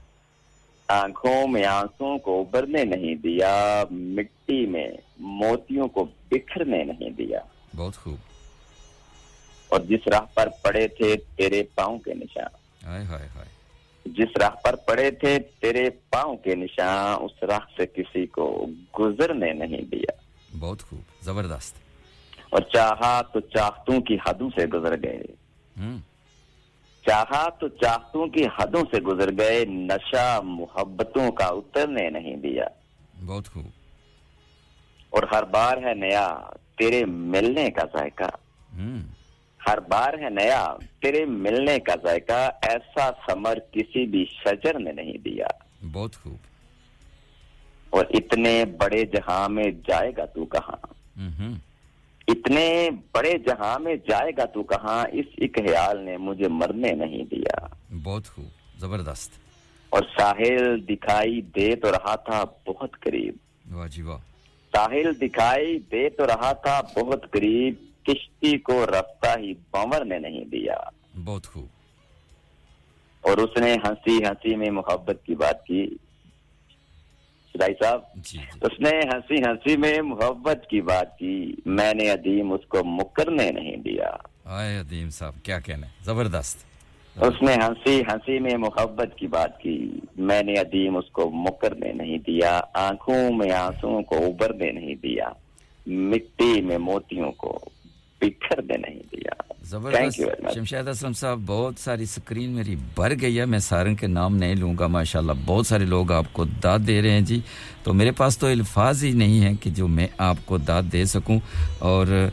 आँखों में आँसू को उभरने नहीं दिया मिट्टी में मोतियों को बिखरने नहीं दिया। बहुत खूब। और जिस राह पर पड़े थे तेरे पाँव के निशान हाय हाय हाय। जिस राह पर पड़े थे तेरे पाँव के निशान उस राह से किसी को गुजरने नहीं दिया। बहुत खूब ज़बरदस्त। और चाहा तो चाहतों की हदों से गुजर गए। हम्म। चाहा तो चाहतों की हदों से गुजर गए नशा मोहब्बतों का उतरने नहीं दिया। बहुत खूब। और हर बार है नया तेरे मिलने का जायका। हम्म। हर बार है नया तेरे मिलने का जायका ऐसा समर किसी भी शजर ने नहीं दिया। बहुत खूब। और इतने बड़े जहाँ में जाएगा तू कहाँ? हम्म। इतने बड़े जहाँ में जाएगा तू कहाँ इस एक ख्याल ने मुझे मरने नहीं दिया। बहुत खूब ज़बरदस्त। और साहिल दिखाई दे तो रहा था बहुत करीब। वाह जी वाह। साहिल दिखाई दे तो रहा था बहुत करीब किश्ती को रफ्ता ही बंवर ने नहीं दिया। बहुत खूब। और उसने हँसी हँसी में मोहब्बत की बात की। सिदाई साहब। उसने हँसी हँसी में मोहब्बत की बात की। मैंने अदीम उसको मुकरने नहीं दिया। आए अदीम साहब क्या कहना ज़बरदस्त। उसने हँसी हँसी में मोहब्बत की बात की। मैंने अदीम उसको मुकरने नहीं दिया। आँखों में आंसुओं को उबरने नहीं दिया। मिट्टी में मोतियों को बिखरने नहीं दिया। ज़बरदस्त। शमशाद असलम साहब बहुत सारी स्क्रीन मेरी भर गई है मैं सारन के नाम नहीं लूँगा माशाल्लाह बहुत सारे लोग आपको दाद दे रहे हैं जी। तो मेरे पास तो अल्फाज ही नहीं है कि जो मैं आपको दाद दे सकूँ। और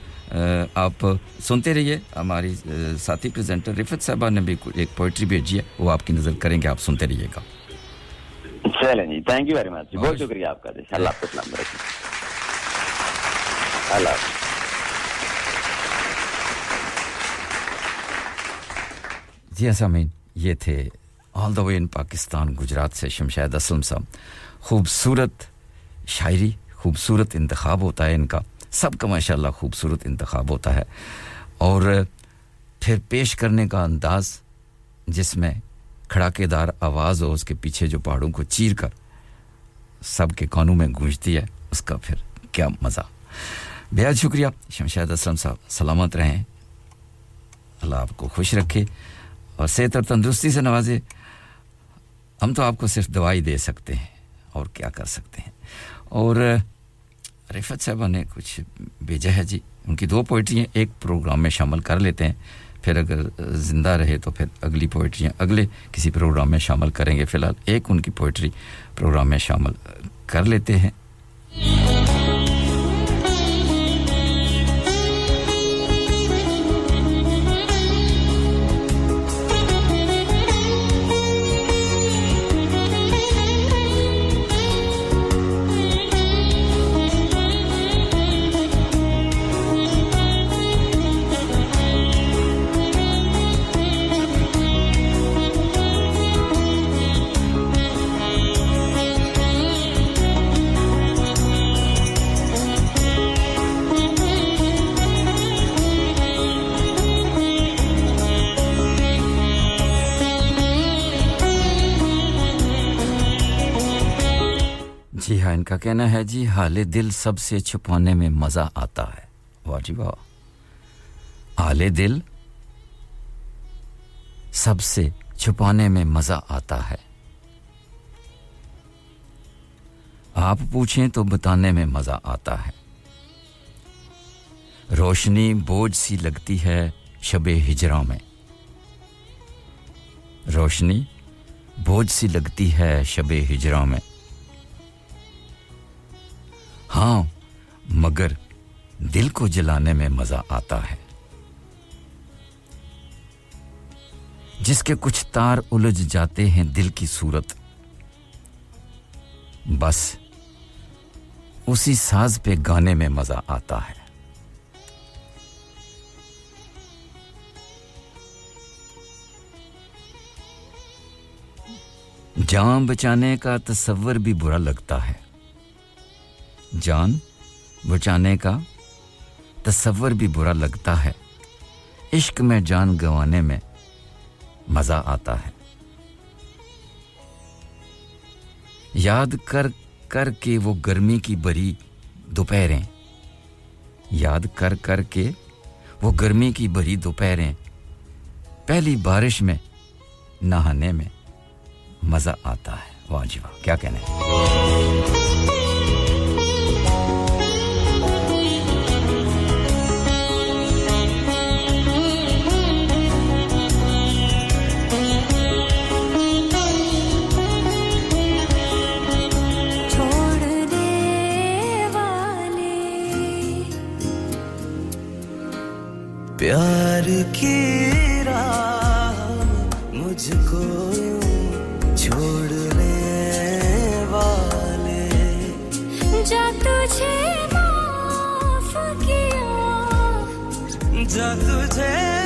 आप सुनते रहिए हमारी साथी प्रेजेंटर रिफत साहबा ने भी एक पोइट्री भेजी है वो आपकी नज़र करेंगे आप सुनते रहिएगा। चलें जी थैंक यू वेरी मच बहुत शुक्रिया आपका अल्लाह आपको सलाम अल्लाह जी ऐसा मीन ये थे all the way in Pakistan, Gujrat से शमशाद असलम साहब। खूबसूरत शायरी, खूबसूरत इंतखब होता है इनका। सबका माशाल्लाह खूबसूरत इंतखब होता है। और फिर पेश करने का अंदाज, जिसमें खड़ाकेदार आवाज़ हो उसके पीछे जो पहाड़ों को चीर कर सबके कानों में गूंजती है, उसका फिर क्या मज़ा। बेहद शुक्रिया शमशाद असलम साहब, सलामत रहें। अल्लाह आपको खुश रखे। और सेहत और तंदुरुस्ती से नवाजे। हम तो आपको सिर्फ़ दवाई दे सकते हैं और क्या कर सकते हैं। और, रिफत साहबा ने कुछ भेजा है जी। उनकी दो पोइट्रियाँ एक प्रोग्राम में शामिल कर लेते हैं। फिर अगर, ज़िंदा रहे तो फिर अगली पोइट्रियाँ अगले किसी प्रोग्राम में शामिल करेंगे। फ़िलहाल एक उनकी पोइट्री प्रोग्राम में शामिल कर लेते हैं। इनका कहना है, जी, हाले दिल सबसे छुपाने में मज़ा आता है। वाह जी वाह हाले दिल सबसे छुपाने में मज़ा आता है। आप पूछें तो बताने में मज़ा आता है। रोशनी बोझ सी लगती है शबे हिजरा में। रोशनी बोझ सी लगती है शबे हिजरा में। हाँ मगर दिल को जलाने में मज़ा आता है। जिसके कुछ तार उलझ जाते हैं दिल की सूरत। बस, उसी साज पे गाने में मज़ा आता है। जान बचाने का तस्वर भी बुरा लगता है। जान बचाने का तस्वर भी बुरा लगता है। इश्क में जान गंवाने में मज़ा आता है। याद कर कर के वो गर्मी की बरी दोपहरें। याद कर कर के वो गर्मी की भरी दोपहरें। पहली बारिश में, नहाने में मज़ा आता है। वाह जी वाह, क्या कहने प्यार की राह मुझको छोड़ने वाले। जा तुझे माफ़ किया। जा तुझे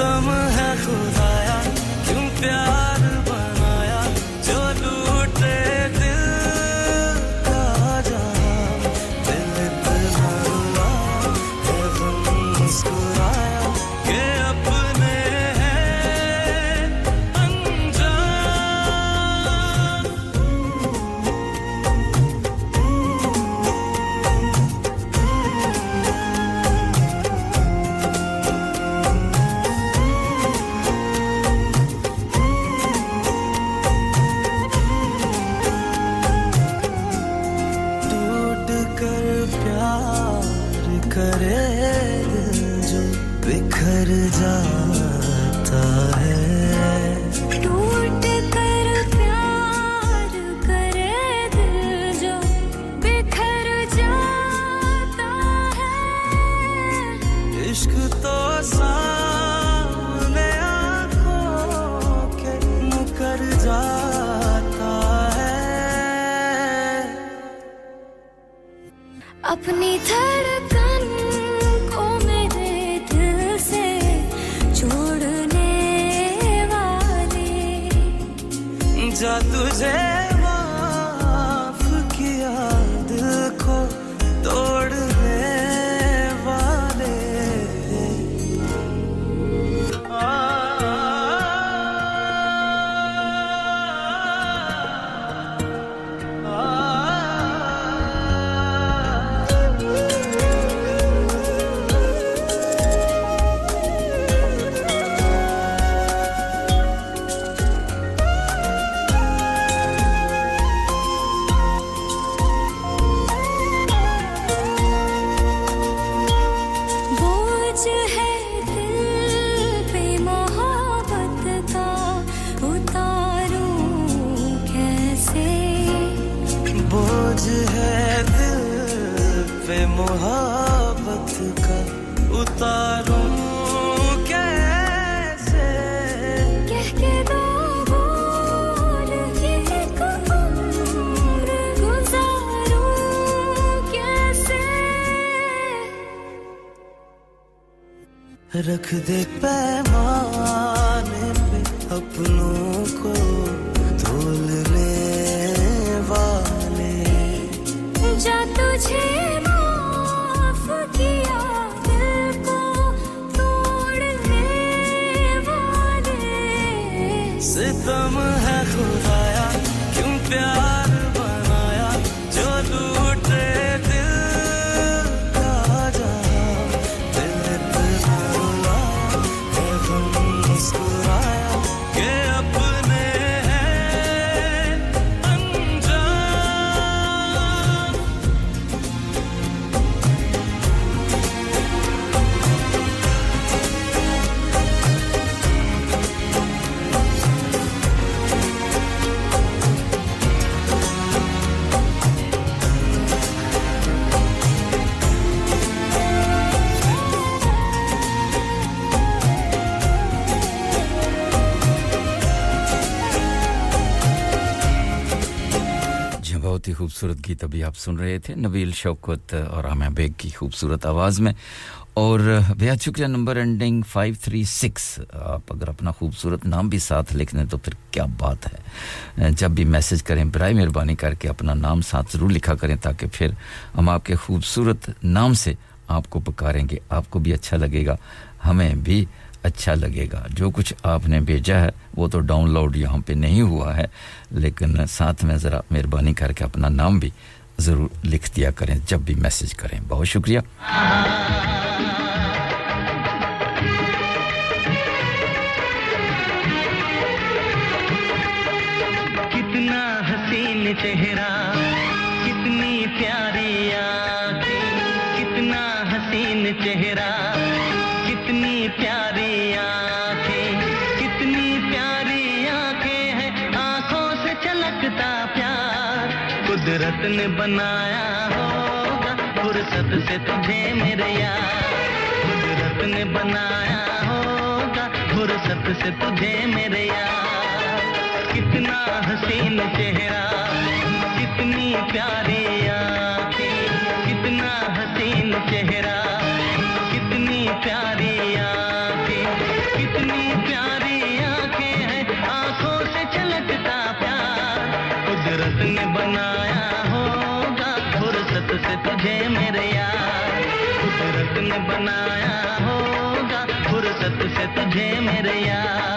तुम है खुद रख दे पैमाने खूबसूरत गीत अभी आप सुन रहे थे नबील शौकत और आमिया बेग की खूबसूरत आवाज़ में। और बेहद शुक्रिया नंबर एंडिंग 536 आप अगर अपना खूबसूरत नाम भी साथ लिख दें तो फिर क्या बात है। जब भी मैसेज करें बर मेहरबानी करके अपना नाम साथ ज़रूर लिखा करें ताकि फिर हम आपके खूबसूरत नाम से आपको पुकारेंगे। आपको भी अच्छा लगेगा। हमें भी अच्छा लगेगा। जो कुछ आपने भेजा है, वो तो डाउनलोड यहाँ पे नहीं हुआ है, लेकिन साथ में ज़रा मेहरबानी करके अपना नाम भी ज़रूर लिख दिया करें, जब भी मैसेज करें। बहुत शुक्रिया। कितना हसीन चेहरा ने बनाया होगा, फुर्सत से तुझे मेरे यार। कुदरत ने बनाया होगा, फुर्सत से तुझे मेरे यार। कितना हसीन चेहरा, कितनी प्यारी से तुझे मेरे यार।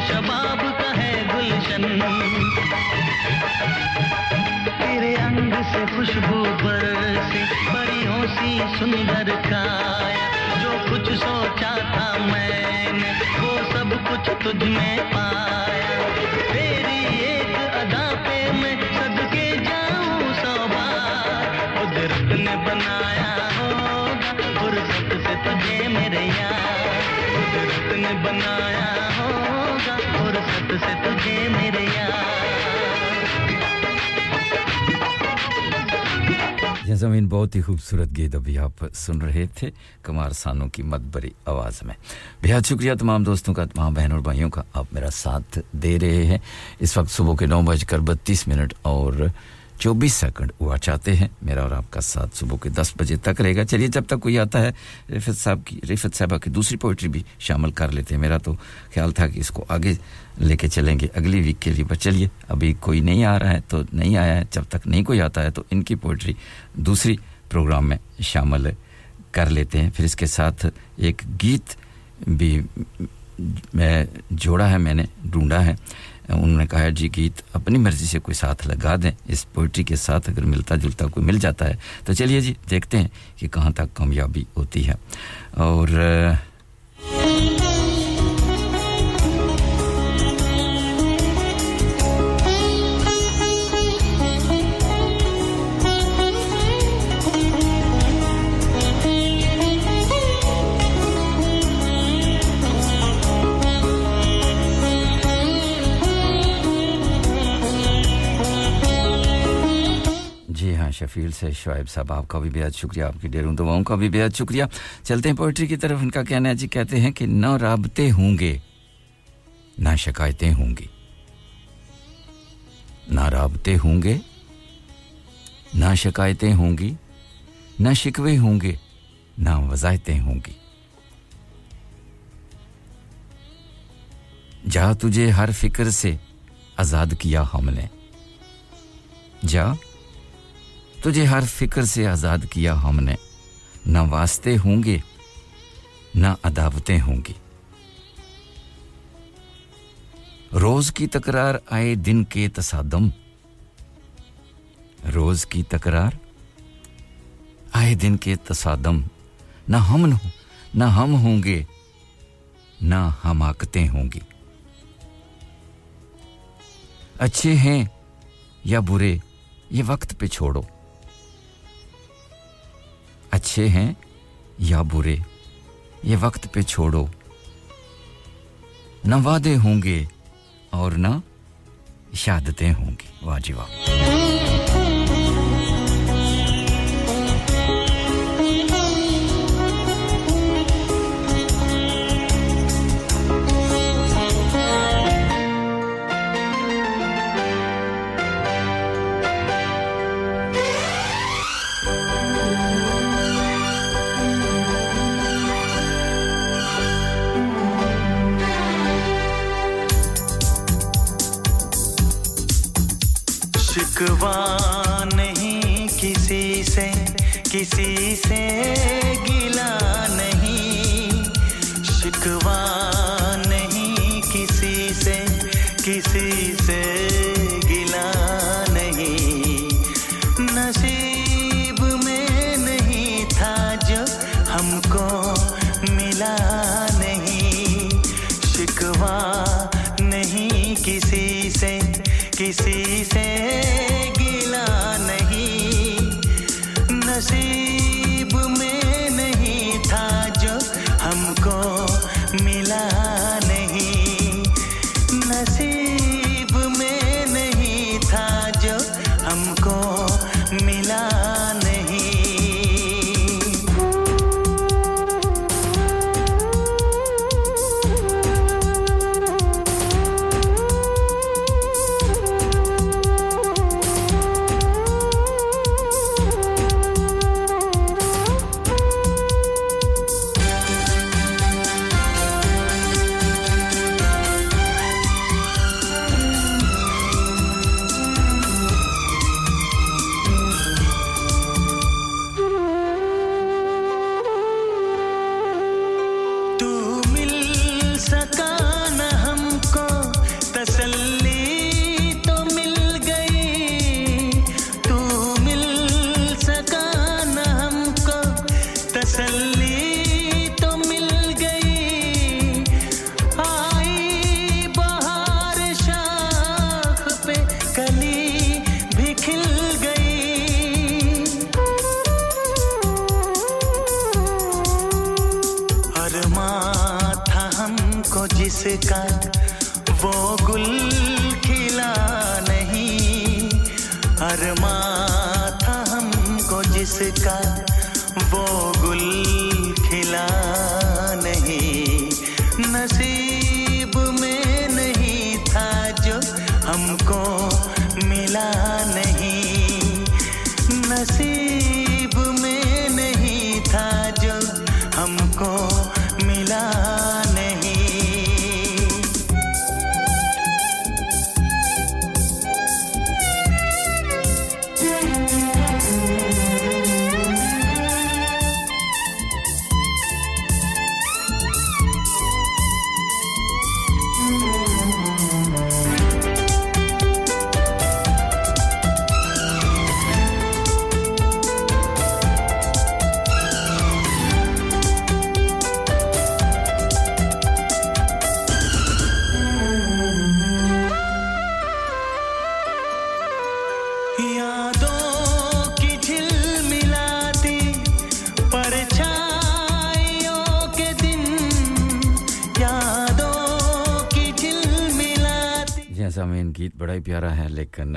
शबाब का है गुलशन। तेरे अंग से खुशबू बरसे परियों सी सुंदर काया। जो कुछ सोचा था मैंने, वो सब कुछ तुझ में पाया। तेरी एक अदा पे मैं सदके जाऊँ सौ कुदरत ने बनाया होगा, फुर्सत से तुझे मेरे यार। कुदरत ने बनाया फुर्सत से तुझे मेरे ज़मीन बहुत ही खूबसूरत गीत अभी आप सुन रहे थे कुमार सानू की मतबरी आवाज़ में। बेहद शुक्रिया तमाम दोस्तों का, तमाम बहनों और भाइयों का आप मेरा साथ दे रहे हैं। इस वक्त सुबह के नौ बजकर बत्तीस मिनट और चौबीस सेकंड हुआ, चाहते हैं मेरा और आपका साथ सुबह के दस बजे तक रहेगा। चलिए, जब तक कोई आता है, रिफत साहब की, रिफत साहबा की दूसरी पोइट्री भी शामिल कर लेते हैं। मेरा तो ख्याल था कि इसको आगे लेके चलेंगे अगली वीक के लिए। पर चलिए, अभी कोई नहीं आ रहा है तो नहीं आया है। जब तक नहीं कोई आता है तो इनकी पोइट्री दूसरी प्रोग्राम में शामिल कर लेते हैं। फिर इसके साथ एक गीत भी मैं जोड़ा है, मैंने ढूंढा है। उन्होंने कहा, जी गीत अपनी मर्ज़ी से कोई साथ लगा दें। इस पोइट्री के साथ अगर मिलता जुलता कोई मिल जाता है तो चलिए जी, देखते हैं कि कहाँ तक कामयाबी होती है। और शफील से शुआब साहब, आपका भी बेहद शुक्रिया, आपकी डेरों दवाओं का भी बेहद शुक्रिया। चलते हैं पोइट्री की तरफ़ इनका कहना है, जी कहते हैं कि न राबते होंगे, ना शिकायतें होंगी। ना राबते होंगे, ना शिकायतें होंगी, ना शिकवे होंगे, ना वजायतें होंगी। जा तुझे हर फ़िक्र से आज़ाद किया हमने। जा तुझे हर फ़िक्र से आज़ाद किया हमने। न वास्ते होंगे, न अदावतें होंगी। रोज की तकरार आए दिन के तसादम। रोज की तकरार आए दिन के तसादम। न हम न हम होंगे, न हमाकतें होंगी। अच्छे हैं या बुरे, ये वक्त पे छोड़ो। अच्छे हैं या बुरे, ये वक्त पे छोड़ो। न वादे होंगे और न शहादतें होंगी। वाह जी वाह शिकवा नहीं किसी से किसी से गिला नहीं। शिकवा बड़ा ही प्यारा है लेकिन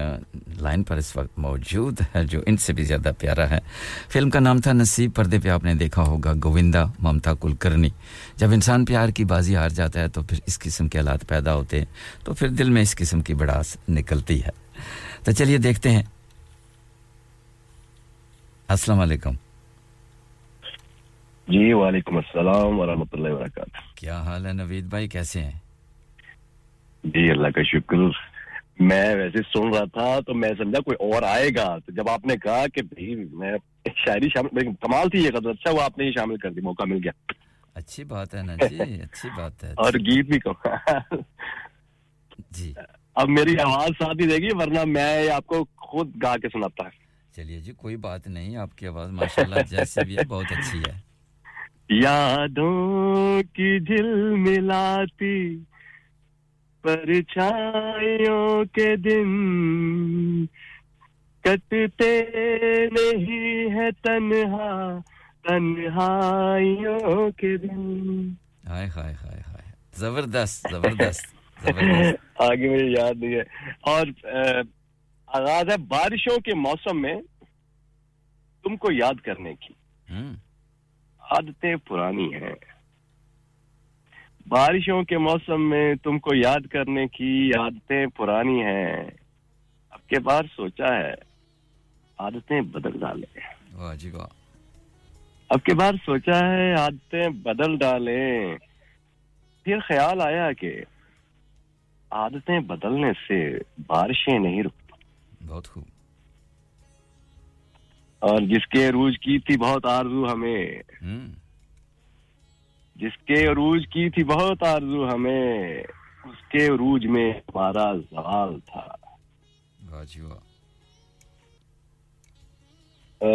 लाइन पर इस वक्त मौजूद है जो इनसे भी ज़्यादा प्यारा है। फ़िल्म का नाम था नसीब पर्दे पे आपने देखा होगा गोविंदा ममता कुलकर्णी। जब इंसान प्यार की बाजी हार जाता है तो फिर इस किस्म के हालात पैदा होते हैं तो फिर दिल में इस किस्म की बड़ास निकलती है। तो चलिए देखते हैं। अस्सलाम वालेकुम। जी वालेकुम अस्सलाम वरहमतुल्लाहि वबरकातुह। क्या हाल है नवीद भाई कैसे हैं? जी अल्लाह का शुक्र। मैं वैसे सुन रहा था तो मैं समझा कोई और आएगा। तो जब आपने कहा कि भाई मैं शायरी शामिल कमाल थी ये कदर अच्छा हुआ आपने ये शामिल कर दी मौका मिल गया। अच्छी बात है ना जी अच्छी बात है और गीत भी कमाल जी। अब मेरी आवाज़ साथ ही देगी वरना मैं आपको खुद गा के सुनाता। चलिए जी कोई बात नहीं आपकी आवाज़ माशाल्लाह जैसी भी है बहुत अच्छी है। यादों की झिलमिलाती परछाइयों के दिन कटते नहीं है तन्हा तन्हाइयों के दिन। हाय हाय हाय हाय। ज़बरदस्त ज़बरदस्त आगे मुझे याद नहीं है। और आगाज़ है बारिशों के मौसम में तुमको याद करने की। हम्म। आदतें पुरानी हैं। बारिशों के मौसम में तुमको याद करने की आदतें पुरानी हैं। अब के बार सोचा है आदतें बदल डाले। वाह जी वाह। अब के बार सोचा है आदतें बदल डालें। फिर ख्याल आया कि आदतें बदलने से बारिशें नहीं रुकती बहुत खूब। और जिसके अरूज की थी बहुत आरज़ू हमें। हम्म। जिसके अरूज की थी बहुत आरज़ू हमें उसके अरूज में हमारा जवाल था।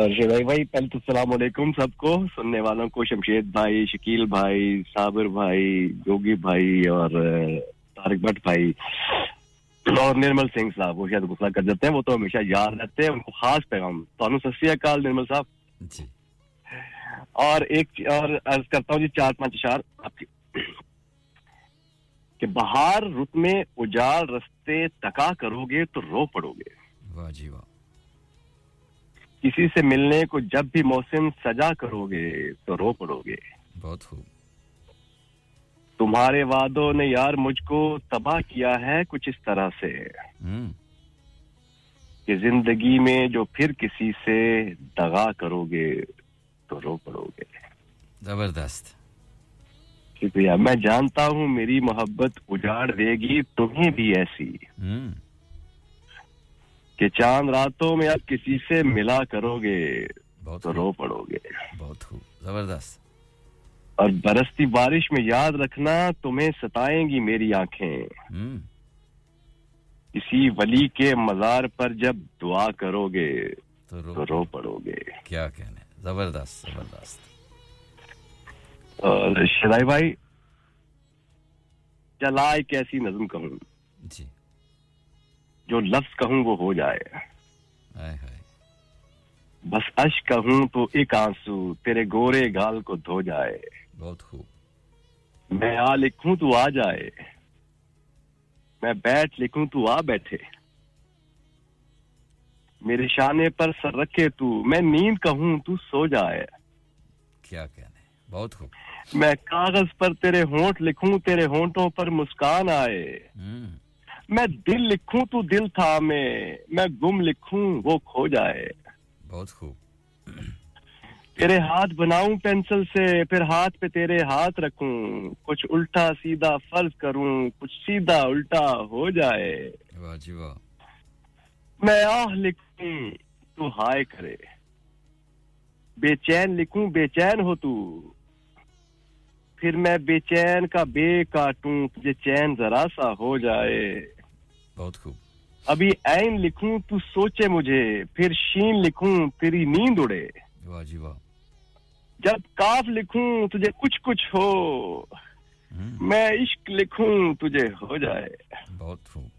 शेराई भाई पहले तो सलाम सबको। सुनने वालों को शमशेद भाई शकील भाई साबिर भाई जोगी भाई और तारिक भट्ट भाई और निर्मल सिंह साहब वो शायद गुस्सा कर जाते हैं वो तो हमेशा याद रहते हैं। उनको खास पैगाम। तो सत निर्मल साहब। जी। और एक और अर्ज़ करता हूँ जी चार पाँच इशार। आपकी कि बाहर रुत में उजाड़ रस्ते तका करोगे तो रो पड़ोगे। वाह जी वाह। किसी से मिलने को जब भी मौसम सजा करोगे तो रो पड़ोगे। बहुत खूब। तुम्हारे वादों ने यार मुझको तबाह किया है कुछ इस तरह से। हम्म। कि ज़िंदगी में जो फिर किसी से दगा करोगे। तो रो पड़ोगे ज़बरदस्त। शुक्रिया मैं जानता हूँ मेरी मोहब्बत उजाड़ देगी तुम्हें भी ऐसी। हम्म। कि चाँद रातों में अब किसी से मिला करोगे तो रो पड़ोगे। बहुत खूब। ज़बरदस्त। और बरसती बारिश में याद रखना तुम्हें सताएँगी मेरी आँखें। हम्म। किसी वली के मजार पर जब दुआ करोगे तो रो तो रो पड़ोगे। क्या कहने। ज़बरदस्त ज़बरदस्त और भाई चला एक ऐसी नज्म कहूँ। जी। जो लफ्ज कहूँ वो हो जाए। हाय हाय। बस अश कहूँ तो एक आँसू तेरे गोरे गाल को धो जाए। बहुत खूब। मैं आ लिखूं तू आ जाए। मैं बैठ लिखूं तू आ बैठे। मेरे शाने पर सर रखे तू। मैं नींद कहूँ तू सो जाए क्या कहने? बहुत खूब। मैं कागज़ पर तेरे होंठ लिखूं तेरे होंठों पर मुस्कान आए। हम्म। मैं दिल लिखूं तू दिल था मैं मैं गुम लिखूं वो खो जाए। बहुत खूब। तेरे हाथ बनाऊँ पेंसिल से फिर हाथ पे तेरे हाथ रखूँ। कुछ उल्टा सीधा फ़र्ज़ करूँ कुछ सीधा उल्टा हो जाए। वाह जी वाह। मैं आह लिखूं तू हाय करे। बेचैन लिखूं बेचैन हो तू। फिर मैं बेचैन का बे काटूं तुझे चैन जरा सा हो जाए। बहुत खूब। अभी ऐन लिखूं तू सोचे मुझे। फिर शीन लिखूं तेरी नींद उड़े। वाह जी वाह। जब काफ लिखूं तुझे कुछ कुछ हो। मैं इश्क लिखूं तुझे हो जाए। बहुत खूब।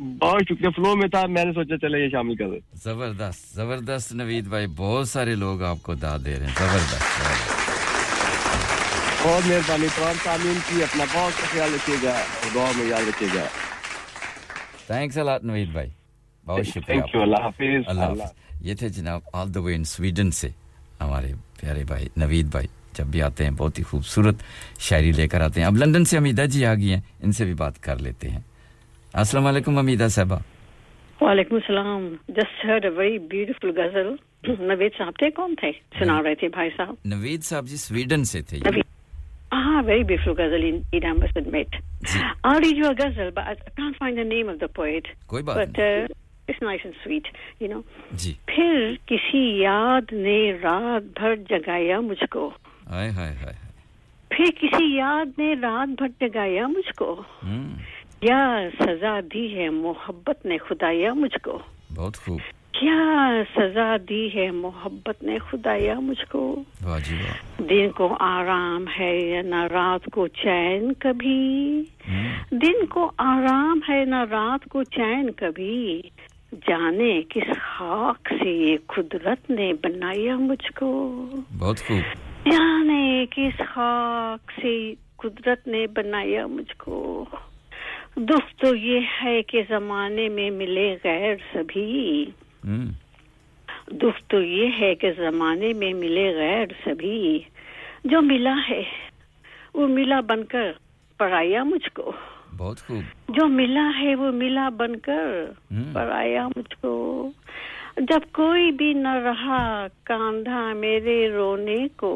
बहुत शुक्रिया फ्लो में था मैंने सोचा चले ये शामिल कर ज़बरदस्त ज़बरदस्त नवीद भाई बहुत सारे लोग आपको दाद दे रहे हैं ज़बरदस्त। बहुत मेहरबानी तमाम सामीन की अपना बहुत ख्याल रखिएगा दुआ में याद रखिएगा। थैंक्स अ नवीद भाई। बहुत शुक्रिया अल्लाह हाफिज, अल्लाह। ये थे जनाब all the way in Sweden से हमारे प्यारे भाई नवीद भाई जब भी आते हैं बहुत ही खूबसूरत शायरी लेकर आते हैं। अब लंदन से अमीदा जी आ गई हैं इनसे भी बात कर लेते हैं। अस्सलाम वालेकुम अमीदा साहबा वालेकुम सलाम just heard a very beautiful ghazal Naved sahab थे कौन थे सुना रहे थे भाई साहब नवीद साहब जी स्वीडन से थे Ah, very beautiful ghazal indeed, I must admit. I'll read you a ghazal, but I can't find the name of the poet. कोई बात But uh, it's nice and sweet, you know. जी फिर किसी याद ने रात भर जगाया मुझको हाय हाय हाय फिर किसी याद ने रात भर जगाया मुझको हम्म या सजा दी है मोहब्बत ने खुदाया मुझको? बहुत खूब। क्या सजा दी है मोहब्बत ने खुदाया मुझको? दिन को आराम है या न रात को चैन कभी? दिन को आराम है न रात को चैन कभी? जाने किस खाक से ये कुदरत ने बनाया मुझको? बहुत खूब। जाने किस खाक से कुदरत ने बनाया मुझको? दुख तो ये है कि जमाने में मिले गैर सभी। हम्म। दुख तो ये है कि जमाने में मिले गैर सभी। जो मिला है वो मिला बनकर पराया मुझको। बहुत खूब। जो मिला है वो मिला बनकर पढ़ाया पराया मुझको। जब कोई भी न रहा कांधा मेरे रोने को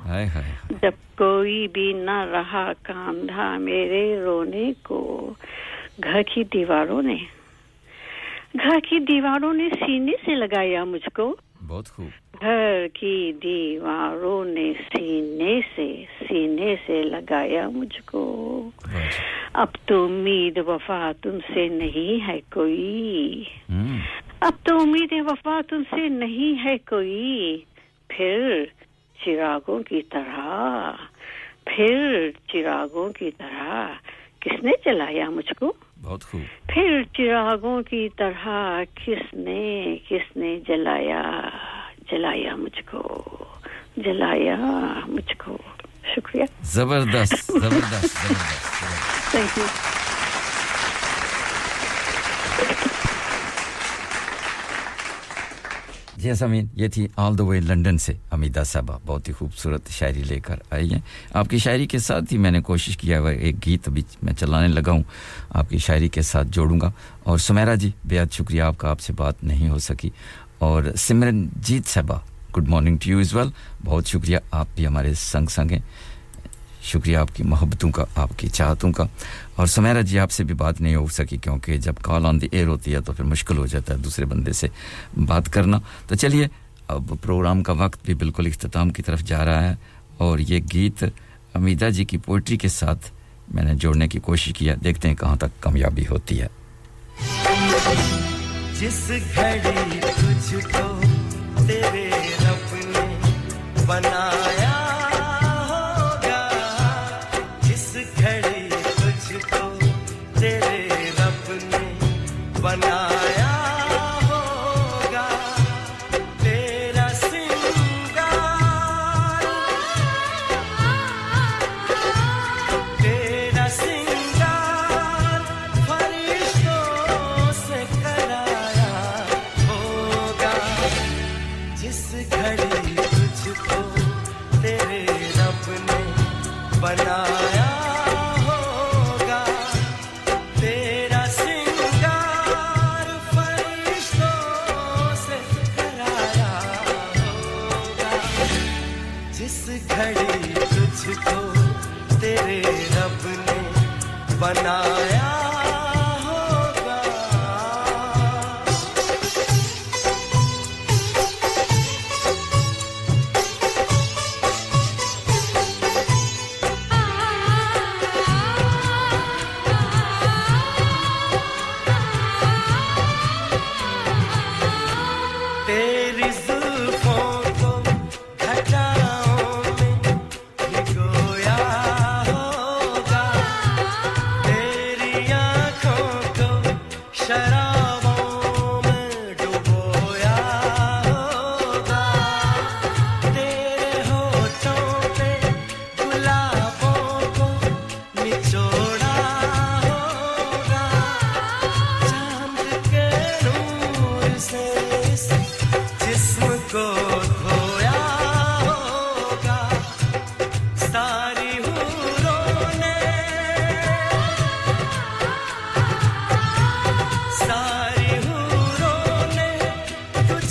हाय हाय जब कोई भी न रहा कांधा मेरे रोने को घर की दीवारों ने घर की दीवारों ने सीने से लगाया मुझको बहुत खूब। घर की दीवारों ने सीने से सीने से लगाया मुझको। अब तो उम्मीद वफा तुमसे नहीं है कोई। अब तो उम्मीद वफा तुमसे नहीं है कोई। फिर चिरागों की तरह फिर चिरागों की तरह किसने जलाया मुझको? बहुत खूब। फिर चिरागों की तरह किसने किसने जलाया जलाया मुझको जलाया मुझको। शुक्रिया। ज़बरदस्त ज़बरदस्त थैंक यू जी समीन, ये थी ऑल द वे लंदन से अमीदा साहबा। बहुत ही खूबसूरत शायरी लेकर आई हैं। आपकी शायरी के साथ ही मैंने कोशिश किया हुआ एक गीत अभी मैं चलाने लगा हूँ। आपकी शायरी के साथ जोड़ूँगा। और सुमेरा जी, बेहद शुक्रिया, आपका आपसे बात नहीं हो सकी। और Simranjeet sahiba, good morning to you is well. बहुत शुक्रिया, आप भी हमारे संग संग हैं। शुक्रिया आपकी मोहब्बतों का, आपकी चाहतों का। और सुमेरा जी, आपसे भी बात नहीं हो सकी क्योंकि जब कॉल ऑन द एयर होती है तो फिर मुश्किल हो जाता है दूसरे बंदे से बात करना। तो चलिए, अब प्रोग्राम का वक्त भी बिल्कुल इख्तिताम की तरफ़ जा रहा है और ये गीत अमीदा जी की पोइट्री के साथ मैंने जोड़ने की कोशिश किया देखते हैं कहाँ तक कामयाबी होती है। जिस घड़ी तुझको बनाया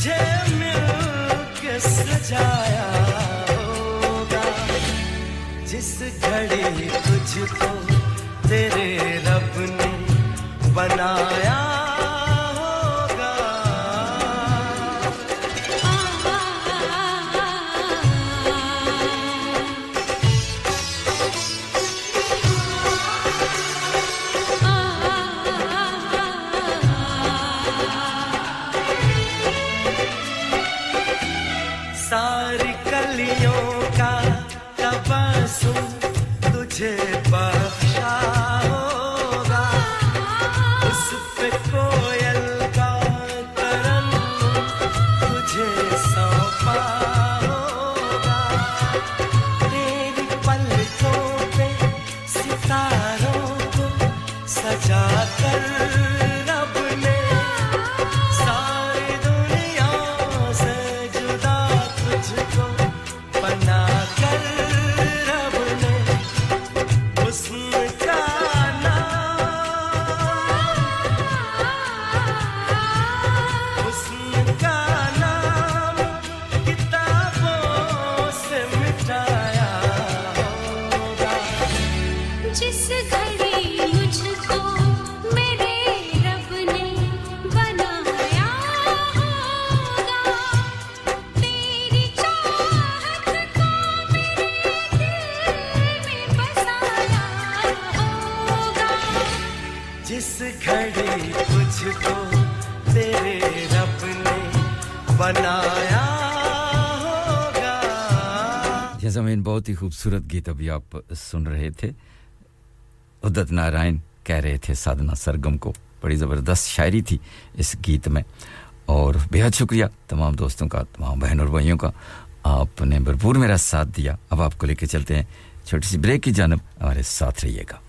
तुझे सजाया होगा। जिस घड़ी तुझको खूबसूरत गीत अभी आप सुन रहे थे। उदत नारायण कह रहे थे साधना सरगम को। बड़ी ज़बरदस्त शायरी थी इस गीत में। और बेहद शुक्रिया तमाम दोस्तों का, तमाम बहन और भाइयों का। आपने भरपूर मेरा साथ दिया। अब आपको लेके चलते हैं। छोटी सी ब्रेक की जानब। हमारे साथ रहिएगा।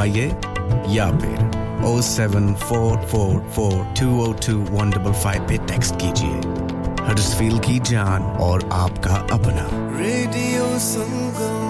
पे फ़ोन घुमाइए या फिर 07444202155 पे टेक्स्ट कीजिए। हर की जान और आपका अपना। Radio Sangam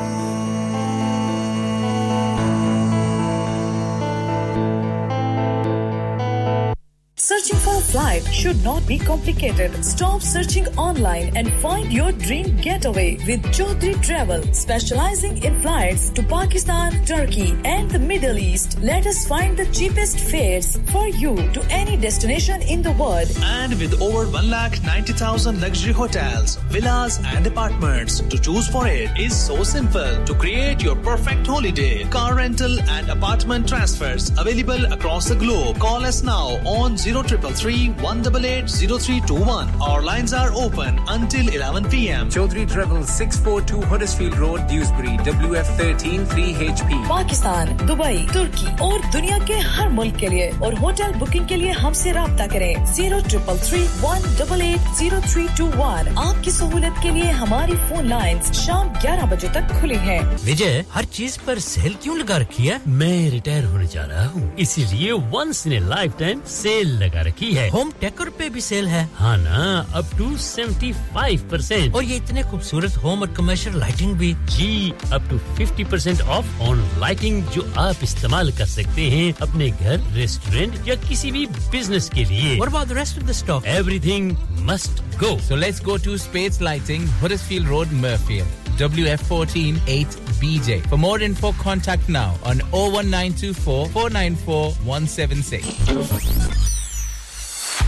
Flight should not be complicated. Stop searching online and find your dream getaway with Chaudhary Travel, specializing in flights to Pakistan, Turkey, and the Middle East. Let us find the cheapest fares for you to any destination in the world. And with over 1,90,000 luxury hotels, villas, and apartments to choose for it is so simple. To create your perfect holiday, car rental and apartment transfers available across the globe. Call us now on 0333 188 0321. Our lines are open until 11 p.m. Chaudhary Travel 642 Huddersfield Road, Dewsbury, WF13 3HP. Pakistan Dubai तुर्की और दुनिया के हर मुल्क के लिए और hotel booking के लिए हमसे रब्ता करें zero triple three one double eight zero three two one आपकी सहूलत के लिए हमारी फ़ोन लाइंस शाम 11 बजे तक खुली हैं। विजय हर चीज़ पर सेल क्यों लगा रखी है मैं रिटायर होने जा रहा हूँ इसीलिए once in a lifetime sale लगा रखी है होम टेकर भी सेल है हाँ ना up to seventy five percent और ये इतने खूबसूरत होम और कमर्शियल लाइटिंग भी जी up to fifty percent off on lighting जो आप इस्तेमाल कर सकते हैं अपने घर रेस्टोरेंट या किसी भी बिज़नेस के लिए और about the rest of the stock everything must go. So let's go to Spades Lighting, Huddersfield Road, Murfield. WF14 8BJ. For more info, contact now on 01924 494 176.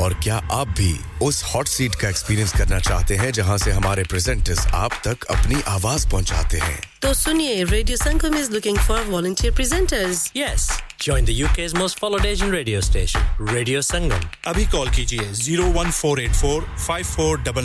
और क्या आप भी उस हॉट सीट का एक्सपीरियंस करना चाहते हैं जहाँ से हमारे प्रेजेंटर्स आप तक अपनी आवाज़ पहुंचाते हैं? तो सुनिए radio Sangam is looking for volunteer presenters Yes, join the UK's most followed Asian radio station, Radio Sangam. अभी कॉल कीजिए zero one four eight four five four double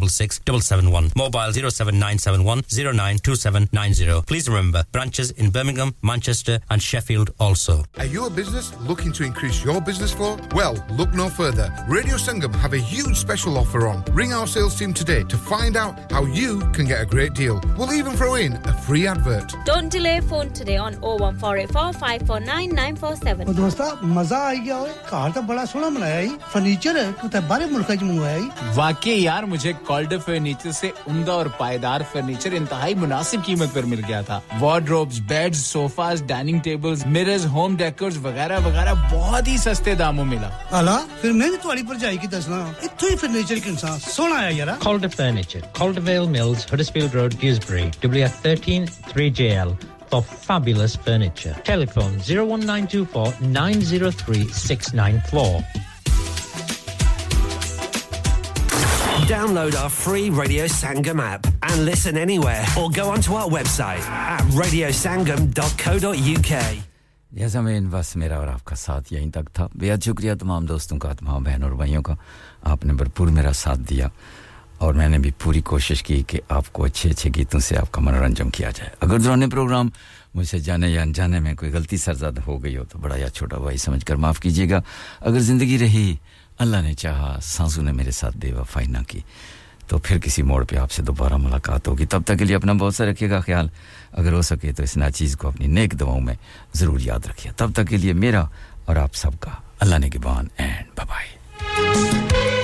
066 Mobile 07971 Please remember, branches in Birmingham, Manchester, and Sheffield also. Are you a business looking to increase your business flow? Well, look no further. Radio Sangam have a huge special offer on. Ring our sales team today to find out how you can get a great deal. We'll even throw in a free advert. Don't delay phone today on 01484 549 947. ਬੜਾ ਸੋਹਣਾ ਬਣਾਇਆ ਹੈ furniture ਤੂੰ ਬਾਹਰੇ ਮੁਲਕਾਂ 'ਚ ਮੰਗਵਾਇਆ ਹੈ ਵਾਕਈ ਯਾਰ कॉल्डर फर्नीचर से उमदा और पायदार फर्नीचर इंतहाई मुनासिब कीमत पर मिल गया था wardrobes bed sofas dining tables mirrors home decor वगैरह वगैरह बहुत ही सस्ते दामों मिला अला फिर मैं भी थोड़ी पर जाएगी दसना इतो ही फर्नीचर के इंसान सोना आया यार Calder furniture Calderwell Mills Huddersfield Road गिसब्री WF13 for fabulous furniture. Telephone 01924 903 694. Download our free Radio Sangam app and listen anywhere or go onto our website at radiosangam.co.uk. जैसा मैं बस मेरा और आपका साथ यहीं तक था। बेहद शुक्रिया तमाम दोस्तों का, तमाम बहनों और भाइयों का। आपने भरपूर मेरा साथ दिया और मैंने भी पूरी कोशिश की कि आपको अच्छे अच्छे गीतों से आपका मनोरंजन किया जाए। अगर दौरान प्रोग्राम मुझसे जाने या अनजाने में कोई गलती सरजद हो गई हो तो बड़ा या छोटा भाई समझकर माफ़ कीजिएगा। अगर ज़िंदगी रही अल्लाह ने चाहा, सांसू ने मेरे साथ बेवफाई ना की। तो फिर किसी मोड़ पे आपसे दोबारा मुलाकात होगी। तब तक के लिए अपना बहुत सा रखिएगा ख्याल। अगर हो सके तो इस नाचीज़ को अपनी नेक दवाओं में ज़रूर याद रखिए। तब तक के लिए मेरा और आप सबका अल्लाह ने गिबान and bye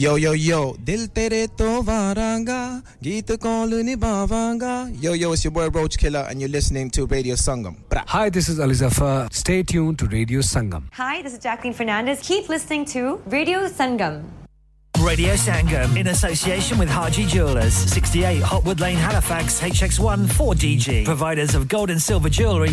Yo, yo, yo, Dil Tere To Varanga, Gita Koluni bavanga. Yo, yo, it's your boy Roach Killer, and you're listening to Radio Sangam. Bra. Hi, this is Alizafa. Stay tuned to Radio Sangam. Hi, this is Jacqueline Fernandez. Keep listening to Radio Sangam. Radio Sangam in association with Harji Jewelers, 68 Hotwood Lane, Halifax, HX1 4DG. Providers of gold and silver jewellery